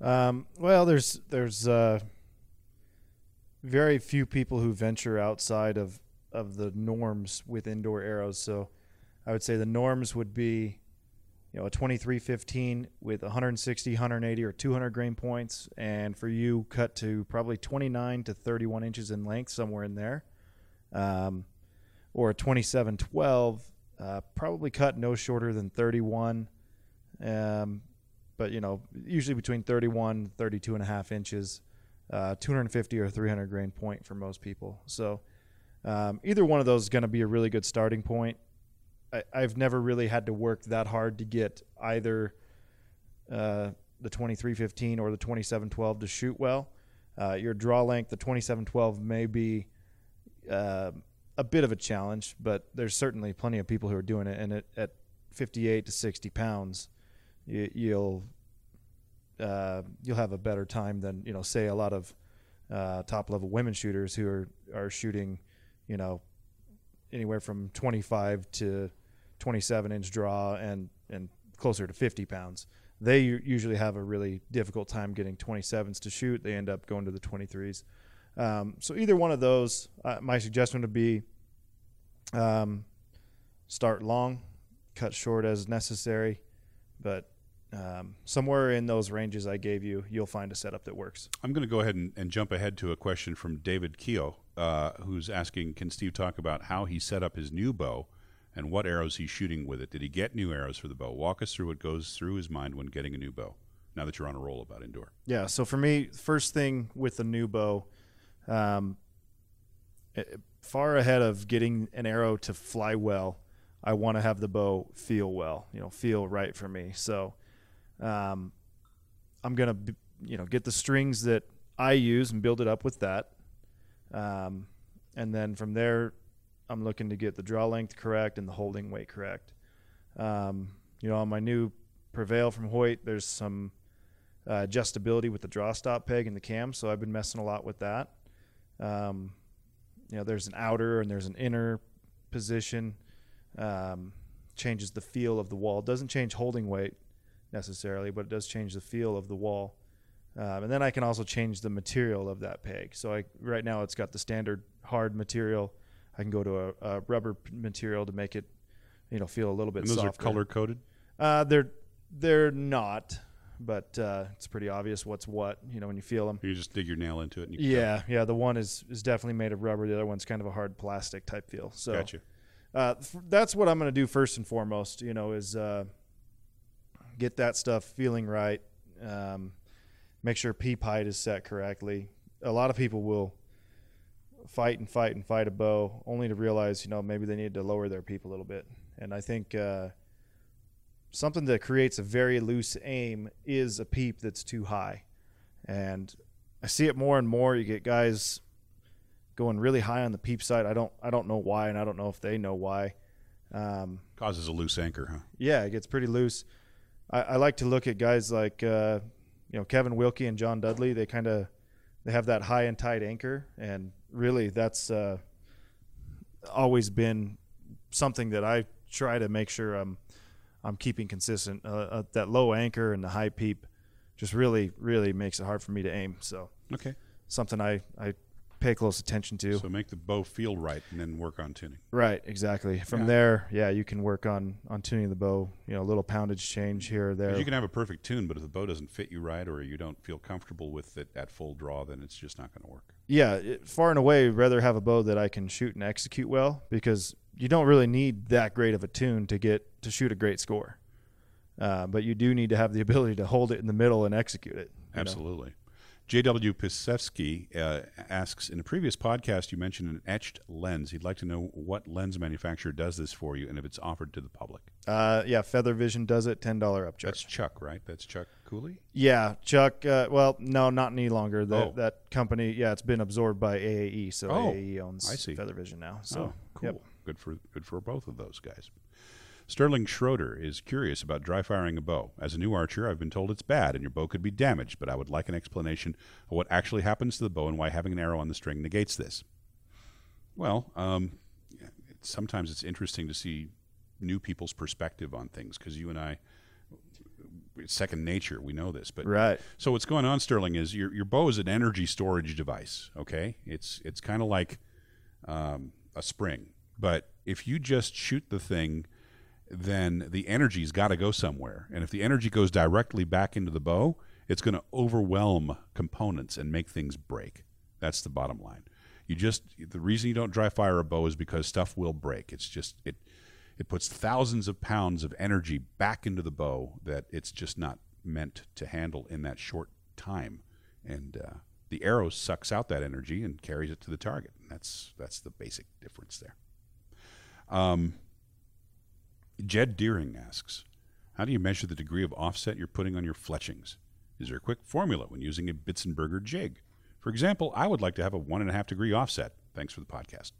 Um, well, there's there's uh, very few people who venture outside of of the norms with indoor arrows. So I would say the norms would be you know a 2315 with 160 180 or 200 grain points. And for you cut to probably 29 to 31 inches in length somewhere in there. Um, or a 2712 uh, probably cut no shorter than 31 um, but you know usually between 31 32 and a half inches uh, 250 or 300 grain point for most people. So um, either one of those is going to be a really good starting point. I, have never really had to work that hard to get either uh, the 2315 or the 2712 to shoot well. Uh, your draw length, the 2712 may be uh, a bit of a challenge, but there's certainly plenty of people who are doing it. And at, at 58 to 60 pounds, you, you'll uh, you'll have a better time than you know, say a lot of uh, top level women shooters who are are shooting, you know, anywhere from 25 to 27 inch draw and and closer to 50 pounds. They usually have a really difficult time getting 27s to shoot. They end up going to the 23s. Um, so either one of those, uh, my suggestion would be um, start long, cut short as necessary, but um, somewhere in those ranges I gave you, you'll find a setup that works. I'm going to go ahead and, and, jump ahead to a question from David Keogh, uh, who's asking, can Steve talk about how he set up his new bow and what arrows he's shooting with it? Did he get new arrows for the bow? Walk us through what goes through his mind when getting a new bow. Now that you're on a roll about indoor. Yeah. So for me, first thing with the new bow, um, far ahead of getting an arrow to fly well, I want to have the bow feel well. You know, feel right for me. So um, I'm gonna you know get the strings that I use and build it up with that, um, and then from there, I'm looking to get the draw length correct and the holding weight correct. Um, you know, on my new Prevail from Hoyt, there's some uh, adjustability with the draw stop peg and the cam, so I've been messing a lot with that. Um, you know, there's an outer and there's an inner position. Um, changes the feel of the wall. Doesn't change holding weight, necessarily, but it does change the feel of the wall. Um, and then I can also change the material of that peg. So I right now it's got the standard hard material. I can go to a, a rubber material to make it, you know, feel a little bit And those softer. are color coded. Uh, they're they're not, but uh, it's pretty obvious what's what. You know, when you feel them. You just dig your nail into it. And you can Yeah, yeah. The one is is definitely made of rubber. The other one's kind of a hard plastic type feel. So. Gotcha. uh, that's what I'm going to do first and foremost. You know, is uh, get that stuff feeling right. Um, make sure peep height is set correctly. A lot of people will fight and fight and fight a bow, only to realize, you know, maybe they need to lower their peep a little bit. And I think uh, something that creates a very loose aim is a peep that's too high. And I see it more and more. You get guys going really high on the peep side. I don't I don't know why, and I don't know if they know why. Um, Causes a loose anchor, huh? yeah, it gets pretty loose. I, I like to look at guys like uh, you know Kevin Wilkey and John Dudley. They kind of they have that high and tight anchor, and really that's uh, always been something that I try to make sure I'm I'm keeping consistent. Uh, uh, that low anchor and the high peep just really really makes it hard for me to aim. So Okay. something I I pay close attention to. So make the bow feel right, and then work on tuning. Right, exactly. From Yeah. there, yeah, you can work on on tuning the bow. You know, a little poundage change here or there. You can have a perfect tune, but if the bow doesn't fit you right, or you don't feel comfortable with it at full draw, then it's just not going to work. yeah, it, far and away, rather have a bow that I can shoot and execute well because you don't really need that great of a tune to get to shoot a great score. Uh, but you do need to have the ability to hold it in the middle and execute it. Absolutely. know? J.W. Pisevsky uh, asks In a previous podcast, you mentioned an etched lens. He'd like to know what lens manufacturer does this for you and if it's offered to the public. Uh, yeah, Feather Vision does it. Ten dollar upcharge. That's Chuck, right? That's Chuck Cooley? Yeah, Chuck. Uh, well, no, not any longer. That Oh. that company, yeah, it's been absorbed by AAE, so Oh, AAE owns I see. Feather Vision now. So, oh, cool. yep. Good for good for both of those guys. Sterling Schroeder is curious about dry firing a bow. As a new archer, I've been told it's bad and your bow could be damaged, but I would like an explanation of what actually happens to the bow and why having an arrow on the string negates this. Well, um, sometimes it's interesting to see new people's perspective on things because you and I, it's second nature. We know this, but Right. so what's going on, Sterling, is your your bow is an energy storage device. Okay, it's it's kind of like um, a spring, but if you just shoot the thing, then the energy's got to go somewhere, and if the energy goes directly back into the bow, it's going to overwhelm components and make things break. That's the bottom line. You just the reason you don't dry fire a bow is because stuff will break. It's just it it puts thousands of pounds of energy back into the bow that it's just not meant to handle in that short time, and uh, the arrow sucks out that energy and carries it to the target. And that's that's the basic difference there. Um, Jed Deering asks, "How do you measure the degree of offset you're putting on your fletchings? Is there a quick formula when using a Bitzenberger jig? For example, I would like to have a one and a half degree offset. Thanks for the podcast."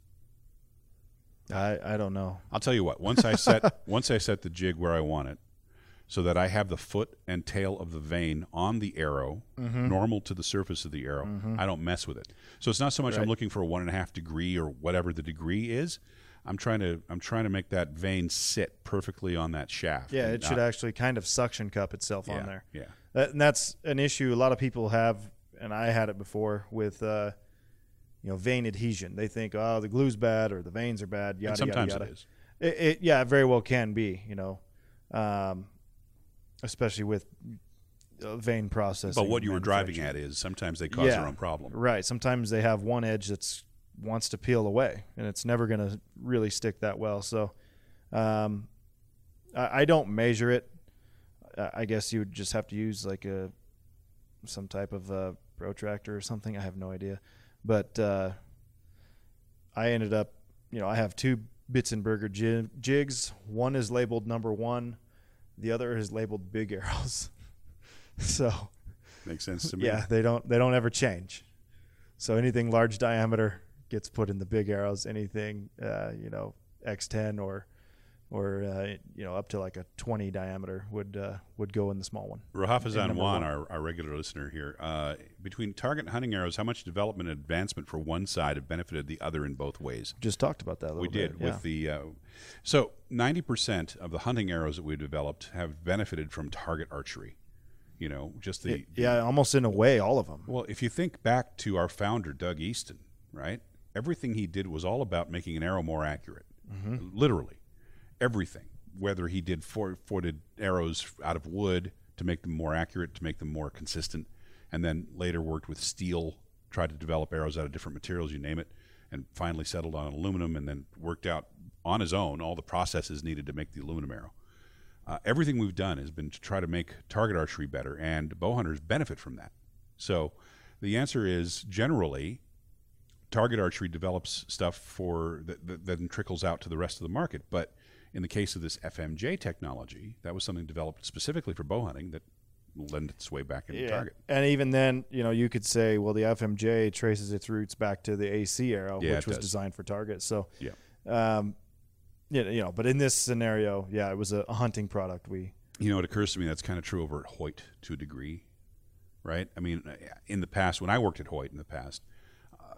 I I don't know. I'll tell you what. Once I set once I set the jig where I want it, so that I have the foot and tail of the vane on the arrow, Mm-hmm. normal to the surface of the arrow. I don't mess with it. So it's not so much I'm looking for a one and a half degree or whatever the degree is. I'm trying to I'm trying to make that vane sit perfectly on that shaft. Yeah, it should actually kind of suction cup itself yeah, on there. Yeah. That, and that's an issue a lot of people have, and I had it before with, uh, you know, vane adhesion. They think, oh, the glue's bad or the vanes are bad. Yada and sometimes yada yada. it is. It, it, yeah, it very well can be. You know, um, especially with uh, vane processing. But what you were driving at is sometimes they cause their own problem. Right. Sometimes they have one edge that's wants to peel away, and it's never going to really stick that well. So, um, I, I don't measure it. I guess you would just have to use like a some type of uh, protractor or something. I have no idea, but uh, I ended up, you know, I have two Bitzenberger jig, jigs. One is labeled number one, the other is labeled big arrows. so Makes sense to me. yeah, they don't they don't ever change. So anything large diameter gets put in the big arrows. Anything uh, you know X10 or or uh, you know up to like a 20 diameter would uh, would go in the small one. Rahafazan Juan, our, our regular listener here, uh, between target hunting arrows, how much development and advancement for one side have benefited the other in both ways? Just talked about that. A little We did bit, yeah. with the uh, so ninety percent of the hunting arrows that we developed have benefited from target archery. You know, just the yeah, almost in a way, all of them. Well, if you think back to our founder, Doug Easton, right? Everything he did was all about making an arrow more accurate. Literally. Everything. Whether he did four footed arrows out of wood to make them more accurate, to make them more consistent, and then later worked with steel, tried to develop arrows out of different materials, you name it, and finally settled on aluminum and then worked out on his own all the processes needed to make the aluminum arrow. Uh, everything we've done has been to try to make target archery better, and bow hunters benefit from that. So the answer is generally target archery develops stuff for that, that then trickles out to the rest of the market. But in the case of this FMJ technology, that was something developed specifically for bow hunting that lend its way back into target. And even then, you know, you could say, well, the FMJ traces its roots back to the AC arrow, Yeah, which was does. designed for target. So, Yeah. um, yeah, you know, but in this scenario, yeah, it was a, a hunting product. We You know, it occurs to me that's kind of true over at Hoyt to a degree, right? I mean, in the past, when I worked at Hoyt in the past,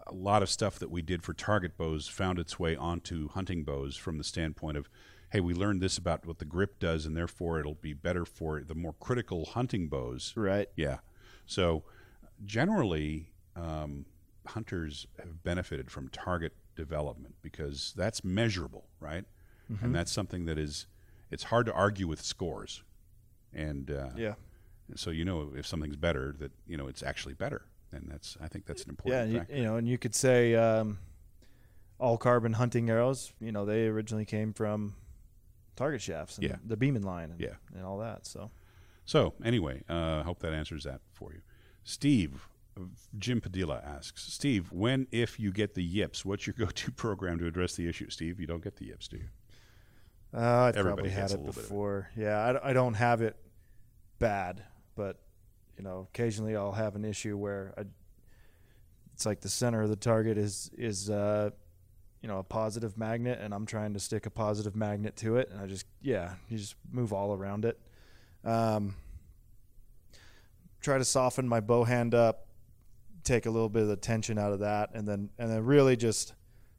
a lot of stuff that we did for target bows found its way onto hunting bows from the standpoint of, hey, we learned this about what the grip does, and therefore it'll be better for the more critical hunting bows. right. Yeah. So generally, um, hunters have benefited from target development because that's measurable, right? And that's something that is, it's hard to argue with scores. And uh, Yeah. so you know if something's better, that you know it's actually better, and that's I think that's an important you, factor. you know, and you could say um, all carbon hunting arrows. You know, they originally came from target shafts and Yeah. the Beman line and, Yeah. and all that. So So anyway, I uh, hope that answers that for you. Steve, Jim Padilla asks, Steve, when if you get the yips, what's your go-to program to address the issue? Steve, you don't get the yips, do you? uh, I've Everybody probably had it of it. before. Yeah, I don't have it bad, but you know, occasionally I'll have an issue where I, it's like the center of the target is is uh, you know a positive magnet, and I'm trying to stick a positive magnet to it, and I just yeah, you just move all around it. Um, try to soften my bow hand up, take a little bit of the tension out of that, and then and then really just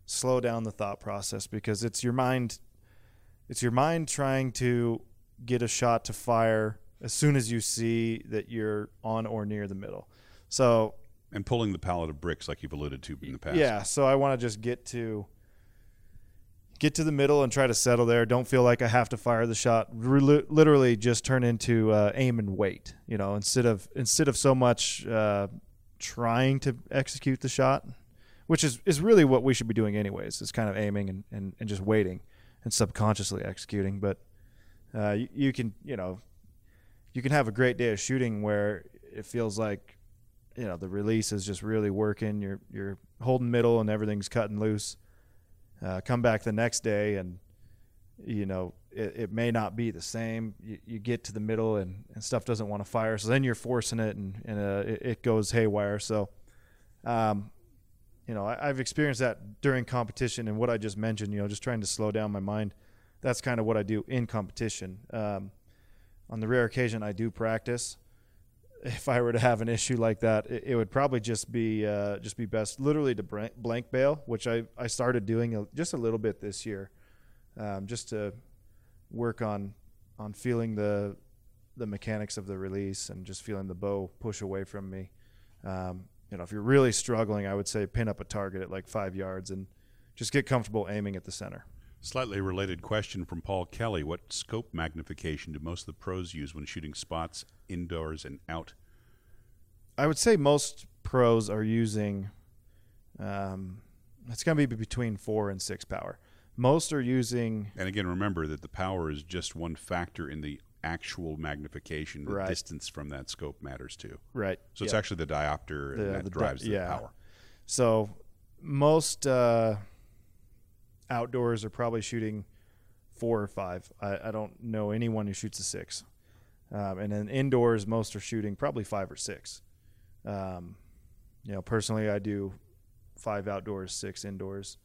slow down the thought process because it's your mind it's your mind trying to get a shot to fire as soon as you see that you're on or near the middle. So And pulling the pallet of bricks, like you've alluded to in the past. yeah, so I want to just get to get to the middle and try to settle there. Don't feel like I have to fire the shot. Re- literally, just turn into uh, aim and wait. You know, instead of instead of so much uh, trying to execute the shot, which is is really what we should be doing anyways. Is kind of aiming and, and, and just waiting and subconsciously executing. But uh, you, you can you know you can have a great day of shooting where it feels like you know the release is just really working. You're you're holding middle and everything's cutting loose. Uh, come back the next day and you know it, it may not be the same. You, you get to the middle and, and stuff doesn't want to fire, so then you're forcing it and and uh, it, it goes haywire. So, um, you know I, I've experienced that during competition and what I just mentioned. You know, just trying to slow down my mind. That's kind of what I do in competition. Um, on the rare occasion I do practice, if I were to have an issue like that, it, it would probably just be uh, just be best literally to blank, bail, which I, I started doing just a little bit this year, um, just to work on on feeling the the mechanics of the release and just feeling the bow push away from me. Um, you know, if you're really struggling, I would say pin up a target at like five yards and just get comfortable aiming at the center. Slightly related question from Paul Kelly. What scope magnification do most of the pros use when shooting spots indoors and out? I would say most pros are using. Um, it's going to be between four and six power. Most are using And again, remember that the power is just one factor in the actual magnification. The Right. distance from that scope matters too. right. So it's actually the diopter The- that the di- drives the yeah. power. So most uh, outdoors are probably shooting four or five. I, I don't know anyone who shoots a six. Um, and then indoors, most are shooting probably five or six. Um, you know, personally, I do five outdoors, six indoors.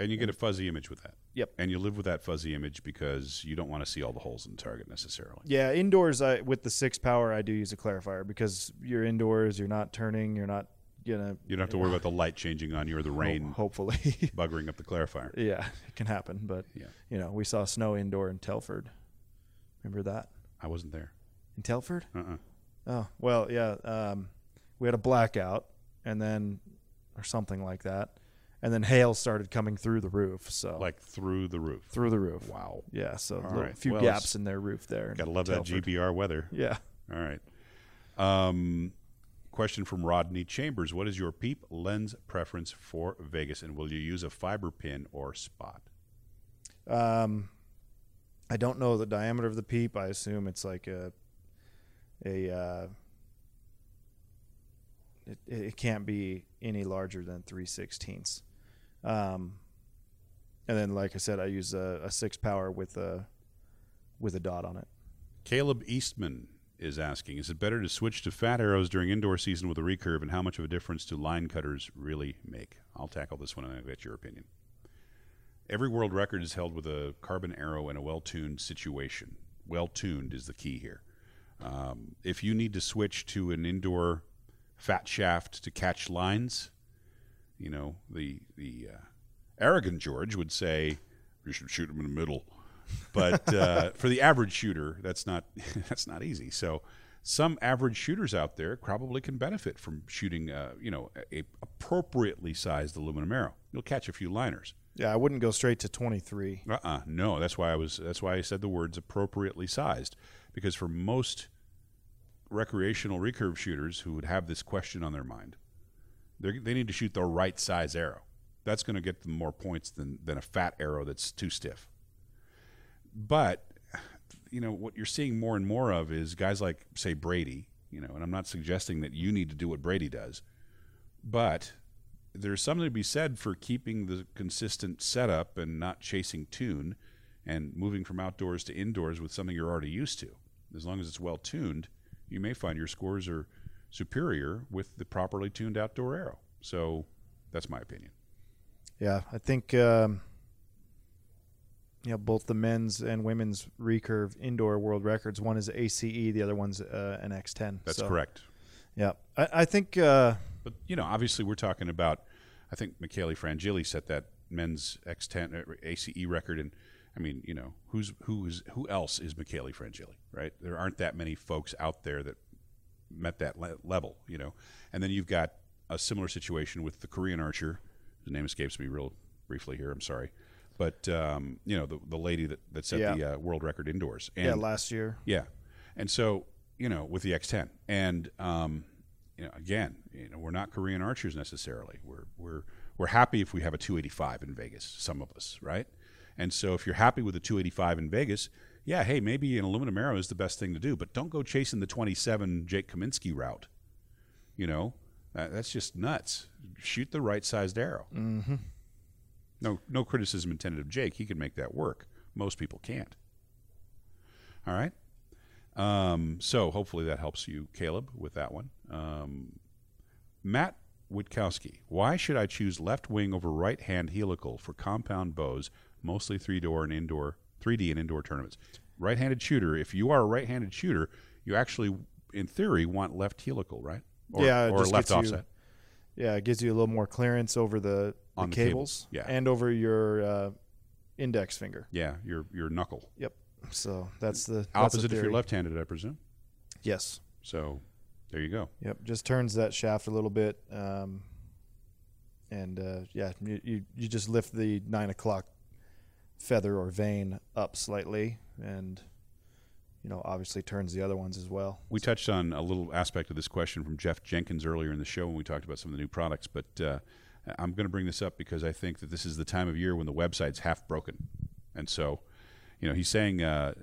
And you get a fuzzy image with that. Yep. And you live with that fuzzy image because you don't want to see all the holes in the target necessarily. Yeah, indoors I, with the six power, I do use a clarifier because you're indoors, you're not turning, you're not gonna. You don't have to worry about the light changing on you or the rain Hopefully, buggering up the clarifier. yeah, it can happen. But Yeah. you know, we saw snow indoor in Telford. Remember that I wasn't there. in Telford? Uh-uh. Oh well, yeah. Um, we had a blackout, and then or something like that, and then hail started coming through the roof. So Like through the roof. through the roof. Wow. Yeah, so a little- right. few Well, gaps in their roof there. Got to love that Telford. GBR weather. Yeah. All right. Um, question from Rodney Chambers: What is your peep lens preference for Vegas, and will you use a fiber pin or spot? Um, I don't know the diameter of the peep. I assume it's like a a. Uh, it, it can't be any larger than three sixteenths. Um, and then, like I said, I use a, a six power with a with a dot on it. Caleb Eastman is asking: Is it better to switch to fat arrows during indoor season with a recurve, and how much of a difference do line cutters really make? I'll tackle this one, and I'll get your opinion. Every world record is held with a carbon arrow in a well-tuned situation. Well-tuned is the key here. Um, if you need to switch to an indoor fat shaft to catch lines, you know the the uh, arrogant George would say you should shoot them in the middle. But uh, for the average shooter, that's not that's not easy. So some average shooters out there probably can benefit from shooting, uh, you know, a, a appropriately sized aluminum arrow. You'll catch a few liners. Yeah, I wouldn't go straight to twenty three. Uh-uh, no, that's why I was. That's why I said the words appropriately sized, because for most recreational recurve shooters who would have this question on their mind, they they need to shoot the right size arrow. That's going to get them more points than than a fat arrow that's too stiff. But you know what you're seeing more and more of is guys like say Brady. You know, and I'm not suggesting that you need to do what Brady does, but there's something to be said for keeping the consistent setup and not chasing tune and moving from outdoors to indoors with something you're already used to. As long as it's well tuned, you may find your scores are superior with the properly tuned outdoor arrow. So that's my opinion. Yeah, I think um, you know both the men's and women's recurve indoor world records. One is ACE, the other one's uh, an X10. That's So, correct. Yeah, I, I think uh, But you know, obviously, we're talking about. I think Michele Frangilli set that men's X10 uh, ACE record, and I mean, you know, who's who is who else is Michele Frangilli, right? There aren't that many folks out there that met that le- level, you know. And then you've got a similar situation with the Korean archer. The name escapes me real briefly here. I'm sorry, but um, you know, the the lady that that set Yeah. the uh, world record indoors. And yeah last year. yeah, and so you know with the X10, and um, you know again, you know we're not Korean archers necessarily. We're we're we're happy if we have a 285 in Vegas. Some of us, right? And so if you're happy with a 285 in Vegas, yeah, hey, maybe an aluminum arrow is the best thing to do, but don't go chasing the 27 Jake Kaminski route. You know, that, that's just nuts. Shoot the right sized arrow. Mm-hmm. No, no criticism intended of Jake. He can make that work. Most people can't. All right. Um, so hopefully that helps you, Caleb, with that one. Um, Matt Witkowski, why should I choose left wing over right hand helical for compound bows, mostly three door and indoor, 3D and indoor tournaments? Right handed shooter. If you are a right handed shooter, you actually, in theory, want left helical, right? Or, Yeah, or left gets you- offset. Yeah, it gives you a little more clearance over the On the cables, cables, yeah. and over your uh, index finger. Yeah, your your knuckle. Yep. So that's the that's the Opposite if you're left handed, I presume. Yes. So there you go. Yep. Just turns that shaft a little bit, um, and uh, yeah, you, you you just lift the nine o'clock feather or vane up slightly, and you know obviously turns the other ones as well. We touched on a little aspect of this question from Jeff Jenkins earlier in the show when we talked about some of the new products, but uh, I'm going to bring this up because I think that this is the time of year when the website's half broken. And so, you know, he's saying, uh,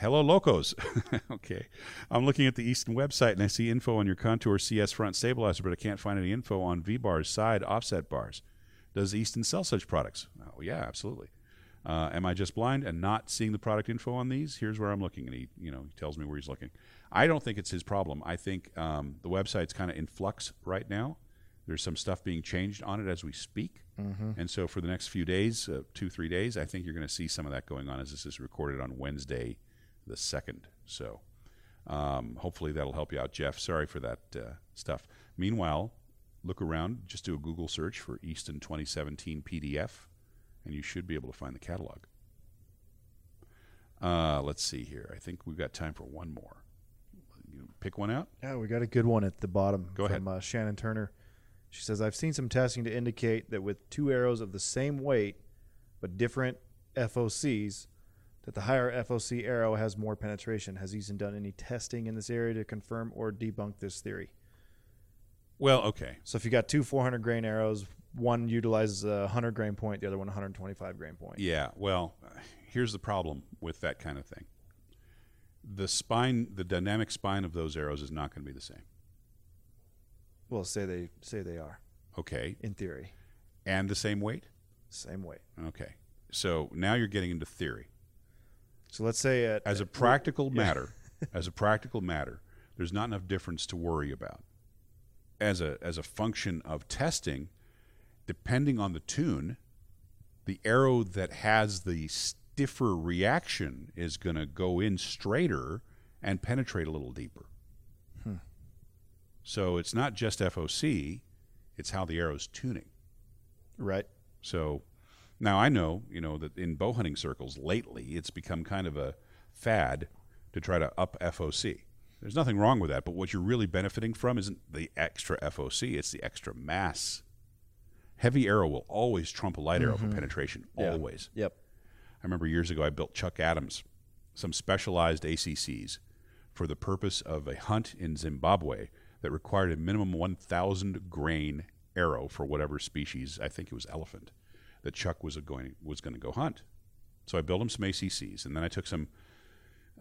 Hello, locos. okay. I'm looking at the Easton website and I see info on your Contour CS front stabilizer, but I can't find any info on V bars, side offset bars. Does Easton sell such products? Oh, yeah, absolutely. Uh, am I just blind and not seeing the product info on these? Here's where I'm looking, and he, you know, he tells me where he's looking. I don't think it's his problem. I think um, the website's kind of in flux right now. There's some stuff being changed on it as we speak. And so for the next few days, uh, two, three days, I think you're going to see some of that going on as this is recorded on Wednesday, the 2nd. So um, hopefully that'll help you out, Jeff. Sorry for that uh, stuff. Meanwhile, look around, just do a Google search for Easton 2017 PDF, and you should be able to find the catalog. Uh, let's see here. I think we've got time for one more. You pick one out. Yeah, we got a good one at the bottom Go from Uh, Shannon Turner. She says, I've seen some testing to indicate that with two arrows of the same weight but different FOCs, that the higher FOC arrow has more penetration. Has Easton done any testing in this area to confirm or debunk this theory? Well, okay. So if you got two 400 grain arrows, one utilizes a 100 grain point, the other one 125 grain point. Yeah, well, here's the problem with that kind of thing. The spine, the dynamic spine of those arrows is not going to be the same. Well, say they say they are Okay, in theory, and the same weight. same weight. Okay, so now you're getting into theory. So let's say at As a practical matter, as a practical matter, there's not enough difference to worry about. As a as a function of testing, depending on the tune, the arrow that has the stiffer reaction is going to go in straighter and penetrate a little deeper. So it's not just FOC, it's how the arrow's tuning. right. So now I know, you know, that in bow hunting circles lately, it's become kind of a fad to try to up FOC. There's nothing wrong with that, but what you're really benefiting from isn't the extra FOC, it's the extra mass. Heavy arrow will always trump a light arrow for mm-hmm. penetration, Yeah. always. Yep. I remember years ago I built Chuck Adams some specialized ACCs for the purpose of a hunt in Zimbabwe that required a minimum 1,000 grain arrow for whatever species. I think it was elephant that Chuck was going was going to go hunt. So I built him some ACCs, and then I took some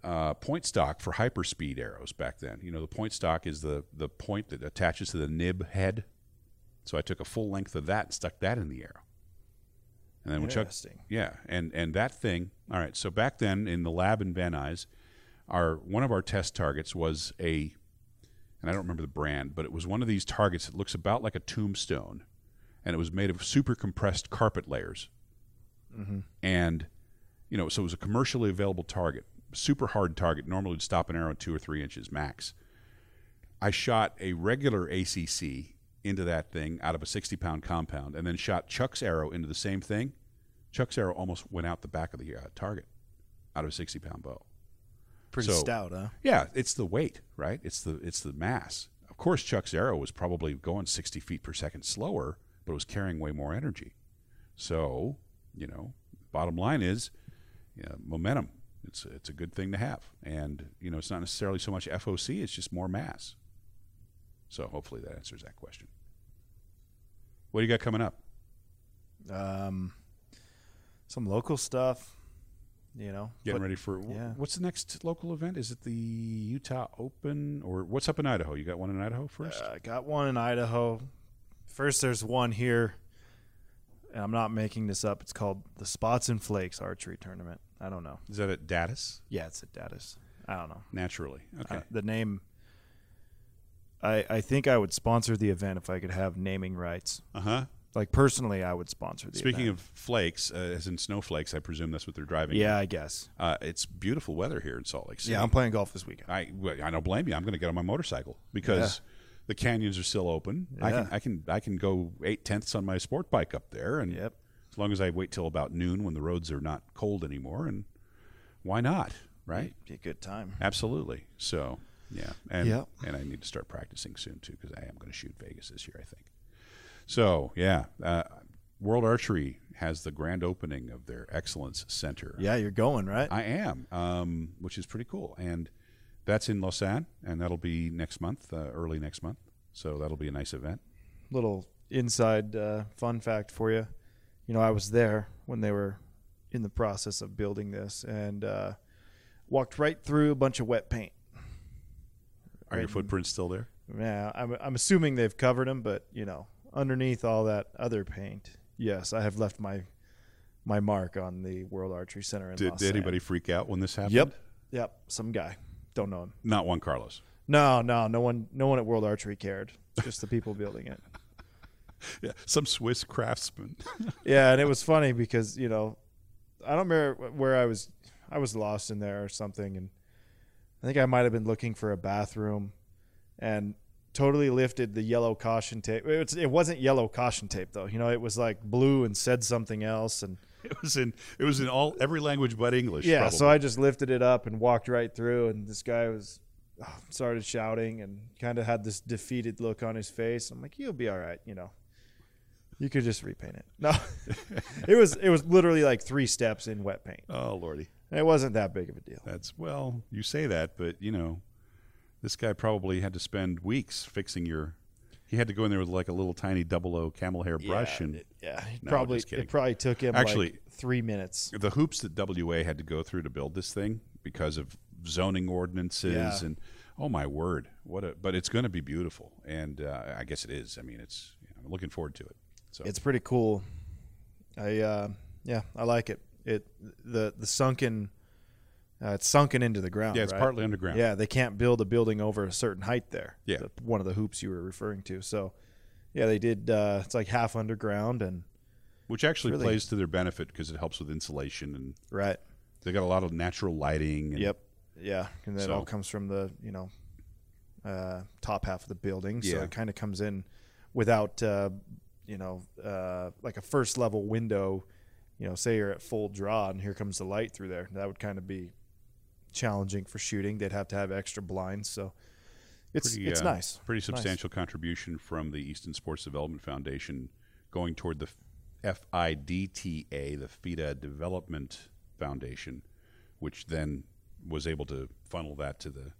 uh, point stock for hyperspeed arrows back then. You know, the point stock is the the point that attaches to the nib head. So I took a full length of that and stuck that in the arrow. And then when Chuck, yeah, and and that thing. All right, so back then in the lab in Van Nuys, our one of our test targets was a, and I don't remember the brand, but it was one of these targets that looks about like a tombstone, and it was made of super compressed carpet layers, and you know, so it was a commercially available target, super hard target. Normally would stop an arrow two or three inches max. I shot a regular ACC into that thing out of a 60 pound compound and then shot Chuck's arrow into the same thing. Chuck's arrow almost went out the back of the uh, target out of a 60 pound bow. Pretty So- stout, huh? Yeah, it's the weight, right? It's the it's the mass. Of course, Chuck's arrow was probably going 60 feet per second slower, but it was carrying way more energy. So, you know, bottom line is you know, momentum. It's it's a good thing to have, and you know, it's not necessarily so much FOC; it's just more mass. So, hopefully, that answers that question. What do you got coming up? Um, some local stuff, you know. Getting but- ready for yeah. what's the next local event? Is it the Utah Open or what's up in Idaho? You got one in Idaho first? Uh, I got one in Idaho. First, there's one here, and I'm not making this up. It's called the Spots and Flakes Archery Tournament. I don't know. Is that at Datus? Yeah, it's at Datus. I don't know. Naturally, okay. Uh, the name. I I think I would sponsor the event if I could have naming rights. Uh huh. Like personally, I would sponsor the. Speaking event. of flakes, uh, as in snowflakes, I presume that's what they're driving. yeah, I guess. Uh, it's beautiful weather here in Salt Lake City. Yeah, I'm playing golf this weekend. I well, I don't blame you. I'm going to get on my motorcycle because the canyons are still open. I can I can I can go eight tenths on my sport bike up there, and Yep. as long as I wait till about noon when the roads are not cold anymore, and why not? Right? Be a good time. Absolutely. So yeah, and Yep. and I need to start practicing soon too because I am going to shoot Vegas this year. I think. So yeah, uh, World Archery has the grand opening of their Excellence Center. Yeah, you're going right. I am, um, which is pretty cool, and that's in Lausanne, and that'll be next month, uh, early next month. So that'll be a nice event. little inside uh, fun fact for you. You know, I was there when they were in the process of building this and uh, walked right through a bunch of wet paint. Are your Right. footprints still there? Yeah, I'm, I'm assuming they've covered them, but you know, underneath all that other paint, yes, I have left my my mark on the World Archery Center in Did, Los did anybody freak out when this happened? Yep, yep, some guy. Don't know him. Not Juan Carlos. No, no, no one, no one at World Archery cared. Just the people building it. yeah, some Swiss craftsman. yeah, and it was funny because you know, I don't remember where I was. I was lost in there or something, and I think I might have been looking for a bathroom, and totally lifted the yellow caution tape. It, was, it wasn't yellow caution tape though. You know, it was like blue and said something else, and it was in it was in all every language but English. yeah. probably. So I just lifted it up and walked right through, and this guy was oh, started shouting and kind of had this defeated look on his face. I'm like, you'll be all right, you know. You could just repaint it. No, it was it was literally like three steps in wet paint. oh lordy, And it wasn't that big of a deal. that's well, you say that, but you know, this guy probably had to spend weeks fixing your. He had to go in there with like a little tiny double O camel hair brush yeah, and it- yeah, No, probably it probably took him Actually- like three minutes. the hoops that WA had to go through to build this thing because of zoning ordinances Yeah. and oh my word, what a! But it's going to be beautiful, and uh, I guess it is. I mean, it's you know, I'm looking forward to it. So It's pretty cool. I uh, yeah, I like it. It the the sunken uh, it's sunken into the ground. yeah, it's right? partly underground. Yeah, they can't build a building over a certain height there. Yeah. The- one of the hoops you were referring to. So, yeah, they did. Uh, it's like half underground and which actually Really- plays to their benefit because it helps with insulation and right. they got a lot of natural lighting. And, Yep. Yeah, and that So- all comes from the you know uh, top half of the building. So Yeah. it kind of comes in without uh, you know uh, like a first level window. You know, say you're at full draw and here comes the light through there. That would kind of be challenging for shooting. They'd have to have extra blinds. So it's Pretty, it's uh, nice. Pretty It's nice. substantial contribution from the Easton Sports Development Foundation going toward the FIDTA, the FITA Development Foundation, which then was able to funnel that to the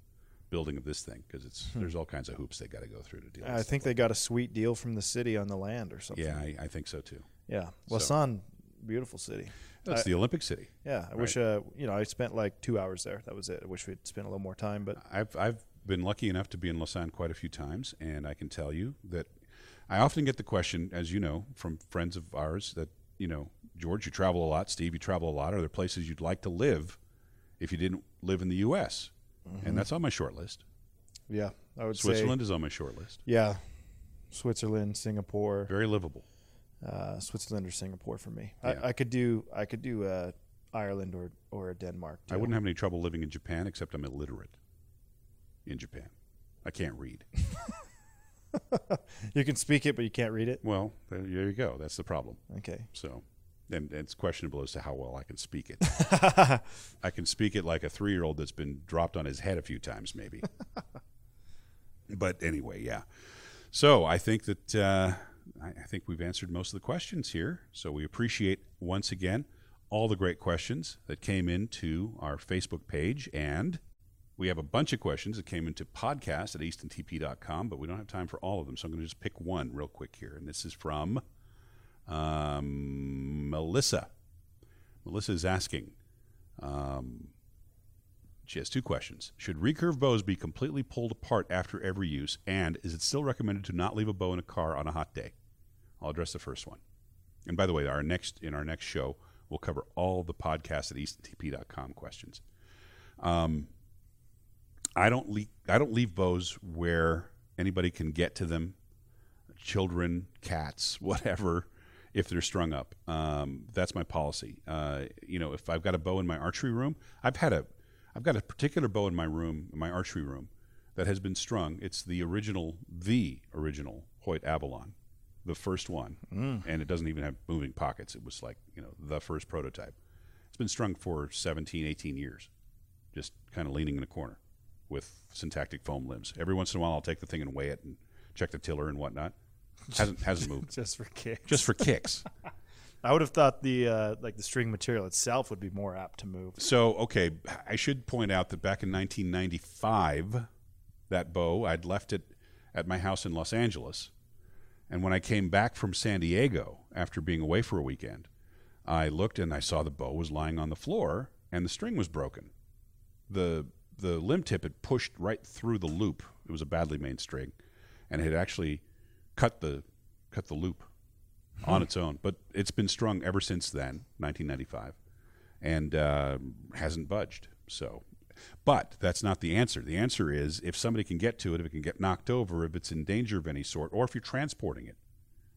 building of this thing because it's there's all kinds of hoops they got to go through to deal with. Hmm. I think they got a sweet deal from the city on the land or something. yeah, I, I think so too. Yeah. So- Lausanne, beautiful city. That's I- the Olympic city. Yeah. I wish, uh, you know, I spent like two hours there. That was it. I wish we'd spent a little more time, but I've I've been lucky enough to be in Lausanne quite a few times, and I can tell you that I often get the question, as you know, from friends of ours that you know, George, you travel a lot. Steve, you travel a lot. Are there places you'd like to live if you didn't live in the U.S.? And that's on my short list. yeah, I would Switzerland say, is on my short list. yeah, Switzerland, Singapore, Very livable. Uh, Switzerland or Singapore for me. Yeah. I, I could do, I could do uh, Ireland or or Denmark. Too. I wouldn't have any trouble living in Japan, except I'm illiterate in Japan. I can't read. You can speak it, but you can't read it. Well, there you go. That's the problem. Okay. So, and, and it's questionable as to how well I can speak it. I can speak it like a three year old that's been dropped on his head a few times, maybe. but anyway, yeah. So I think that uh, I, I think we've answered most of the questions here. So we appreciate once again all the great questions that came into our Facebook page and. We have a bunch of questions that came into podcast at eastontp.com, but we don't have time for all of them. So I'm going to just pick one real quick here. And this is from um, Melissa. Melissa is asking. Um, she has two questions. Should recurve bows be completely pulled apart after every use? And is it still recommended to not leave a bow in a car on a hot day? I'll address the first one. And by the way, our next in our next show, we'll cover all the podcast at eastontp.com questions. Um, I don't leave I don't leave bows where anybody can get to them children, cats, whatever, if they're strung up. Um, that's my policy. Uh, you know, if I've got a bow in my archery room, I've had a, I've got a particular bow in my room, in my archery room, that has been strung. It's the original, the original Hoyt Avalon, the first one, mm. and it doesn't even have moving pockets. It was like you know the first prototype. It's been strung for 17, 18 years, just kind of leaning in a corner with syntactic foam limbs. Every once in a while, I'll take the thing and weigh it and check the tiller and whatnot. Hasn't hasn't moved. Just for kicks. Just for kicks. I would have thought the uh, like the string material itself would be more apt to move. So, okay, I should point out that back in 1995, that bow, I'd left it at my house in Los Angeles. And when I came back from San Diego after being away for a weekend, I looked and I saw the bow was lying on the floor and the string was broken. The the limb tip had pushed right through the loop. It was a badly made string, and it had actually cut the cut the loop on its own. But it's been strung ever since then, 1995, and uh, hasn't budged. So, but that's not the answer. The answer is if somebody can get to it, if it can get knocked over, if it's in danger of any sort, or if you're transporting it,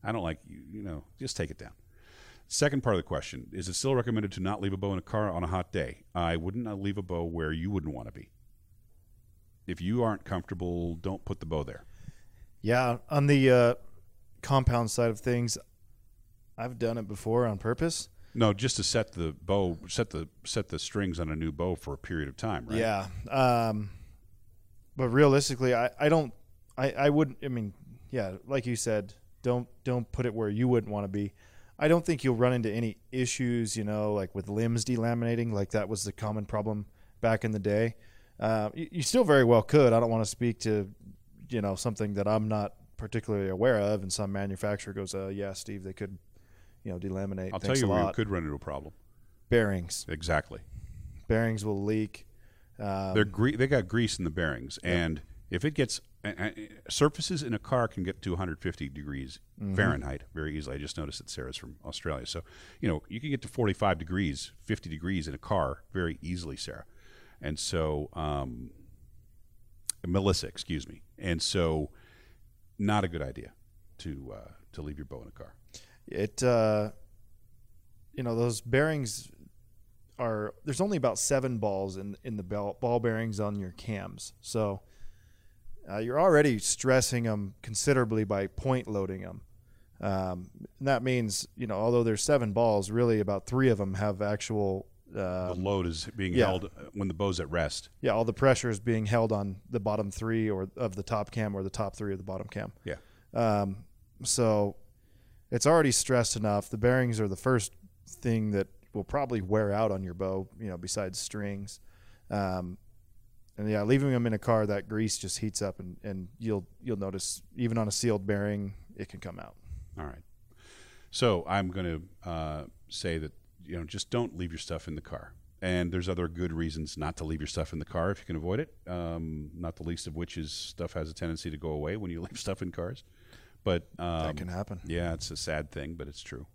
I don't like you. You know, just take it down. Second part of the question is: It still recommended to not leave a bow in a car on a hot day? I wouldn't leave a bow where you wouldn't want to be. If you aren't comfortable, don't put the bow there. Yeah, on the uh, compound side of things, I've done it before on purpose. No, just to set the bow, set the set the strings on a new bow for a period of time, right? Yeah. Um, but realistically, I, I don't, I, I wouldn't, I mean, yeah, like you said, don't, don't put it where you wouldn't want to be. I don't think you'll run into any issues, you know, like with limbs delaminating, like that was the common problem back in the day. Uh, you, you still very well could. I don't want to speak to, you know, something that I'm not particularly aware of, and some manufacturer goes, uh, "Yeah, Steve, they could, you know, delaminate." I'll tell you where you could run into a problem. bearings. Exactly. Bearings will leak. Um, They're gre- they got grease in the bearings, and if it gets uh, surfaces in a car can get to 150 degrees Mm-hmm. Fahrenheit very easily. I just noticed that Sarah's from Australia, so you know you can get to 45 degrees, 50 degrees in a car very easily, Sarah. And so, um, Melissa, excuse me. And so, not a good idea to uh, to leave your bow in a car. It uh, you know those bearings are there's only about seven balls in in the ball, ball bearings on your cams so uh, you're already stressing them considerably by point loading them um, and that means you know although there's seven balls really about three of them have actual The uh, load is being yeah. held when the bow's at rest. yeah all the pressure is being held on the bottom three or of the top cam or the top three of the bottom cam Yeah. um, so it's already stressed enough. The bearings are the first thing that will probably wear out on your bow, you know, besides strings. Um, and yeah, leaving them in a car, that grease just heats up, and, and you'll you'll notice even on a sealed bearing, it can come out. All right. So I'm going to uh, say that you know just don't leave your stuff in the car. And there's other good reasons not to leave your stuff in the car if you can avoid it. Um, not the least of which is stuff has a tendency to go away when you leave stuff in cars. But um, That can happen. Yeah, it's a sad thing, but it's true.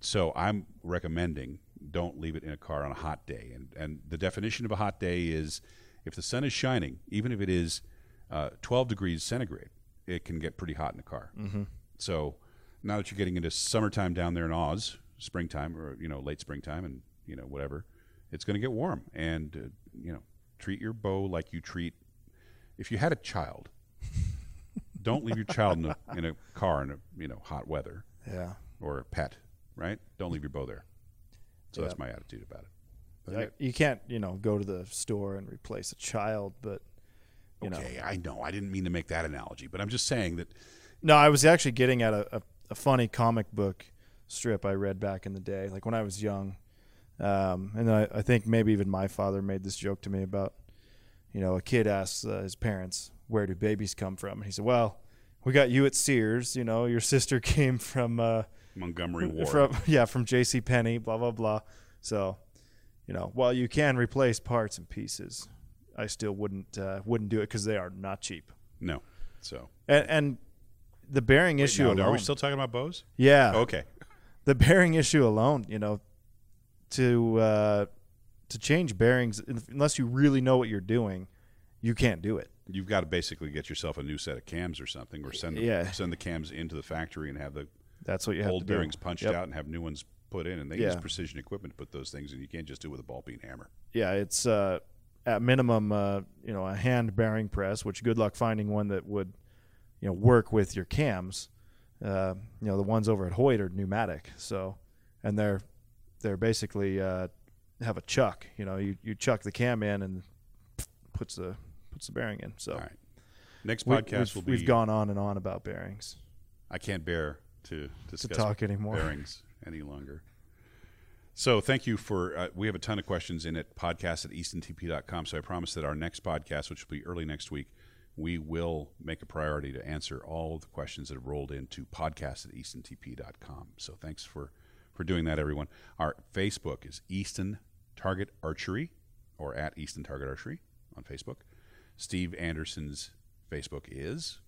So I'm recommending don't leave it in a car on a hot day. And and the definition of a hot day is if the sun is shining, even if it is uh, 12 degrees centigrade, it can get pretty hot in a car. Mm-hmm. So now that you're getting into summertime down there in Oz, springtime or you know late springtime, and you know whatever, it's going to get warm. And uh, you know treat your bow like you treat if you had a child. Don't leave your child in a, in a car in a you know hot weather Yeah. or a pet, right? Don't leave your bow there. So Yeah. that's my attitude about it. But Like, you can't, you know, go to the store and replace a child, but you know, okay, I know. I didn't mean to make that analogy, but I'm just saying that No, I was actually getting at a, a, a funny comic book strip I read back in the day, like when I was young. Um, and I, I think maybe even my father made this joke to me about, you know, a kid asks uh, his parents, "Where do babies come from?" And he said, "Well, we got you at Sears. You know, your sister came from, uh, Montgomery Ward. from yeah, from J.C. Penney. Blah blah blah." So, you know, while you can replace parts and pieces, I still wouldn't uh, wouldn't do it because they are not cheap. no. So And, and the bearing issue Now, alone. are we still talking about bows? Yeah. Okay. The bearing issue alone, you know, to uh, to change bearings unless you really know what you're doing, you can't do it. You've got to basically get yourself a new set of cams or something, or send the, Yeah. send the cams into the factory and have the That's what you have old to do. bearings punched Yep. out and have new ones put in. And they Yeah. use precision equipment to put those things in. You can't just do it with a ball peen hammer. Yeah, it's uh, at minimum, uh, you know, a hand bearing press. Which good luck finding one that would, you know, work with your cams. Uh, you know, the ones over at Hoyt are pneumatic, so and they're they're basically uh, have a chuck. You know, you, you chuck the cam in and puts the puts the bearing in. So All right. Next podcast we've, will be. we've gone on and on about bearings. I can't bear to discuss talk anymore. bearings any longer. So thank you for. Uh, we have a ton of questions in at podcast at eastontp.com. So I promise that our next podcast, which will be early next week, we will make a priority to answer all of the questions that have rolled into podcast at eastontp.com. So thanks for for doing that, everyone. Our Facebook is Easton Target Archery or at Easton Target Archery on Facebook. Steve Anderson's Facebook is,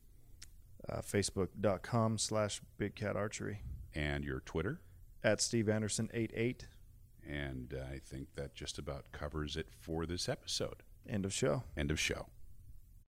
Uh, Facebook.com slash Big Cat Archery and your Twitter. at Steve Anderson 88. And I think that just about covers it for this episode. End of show. End of show.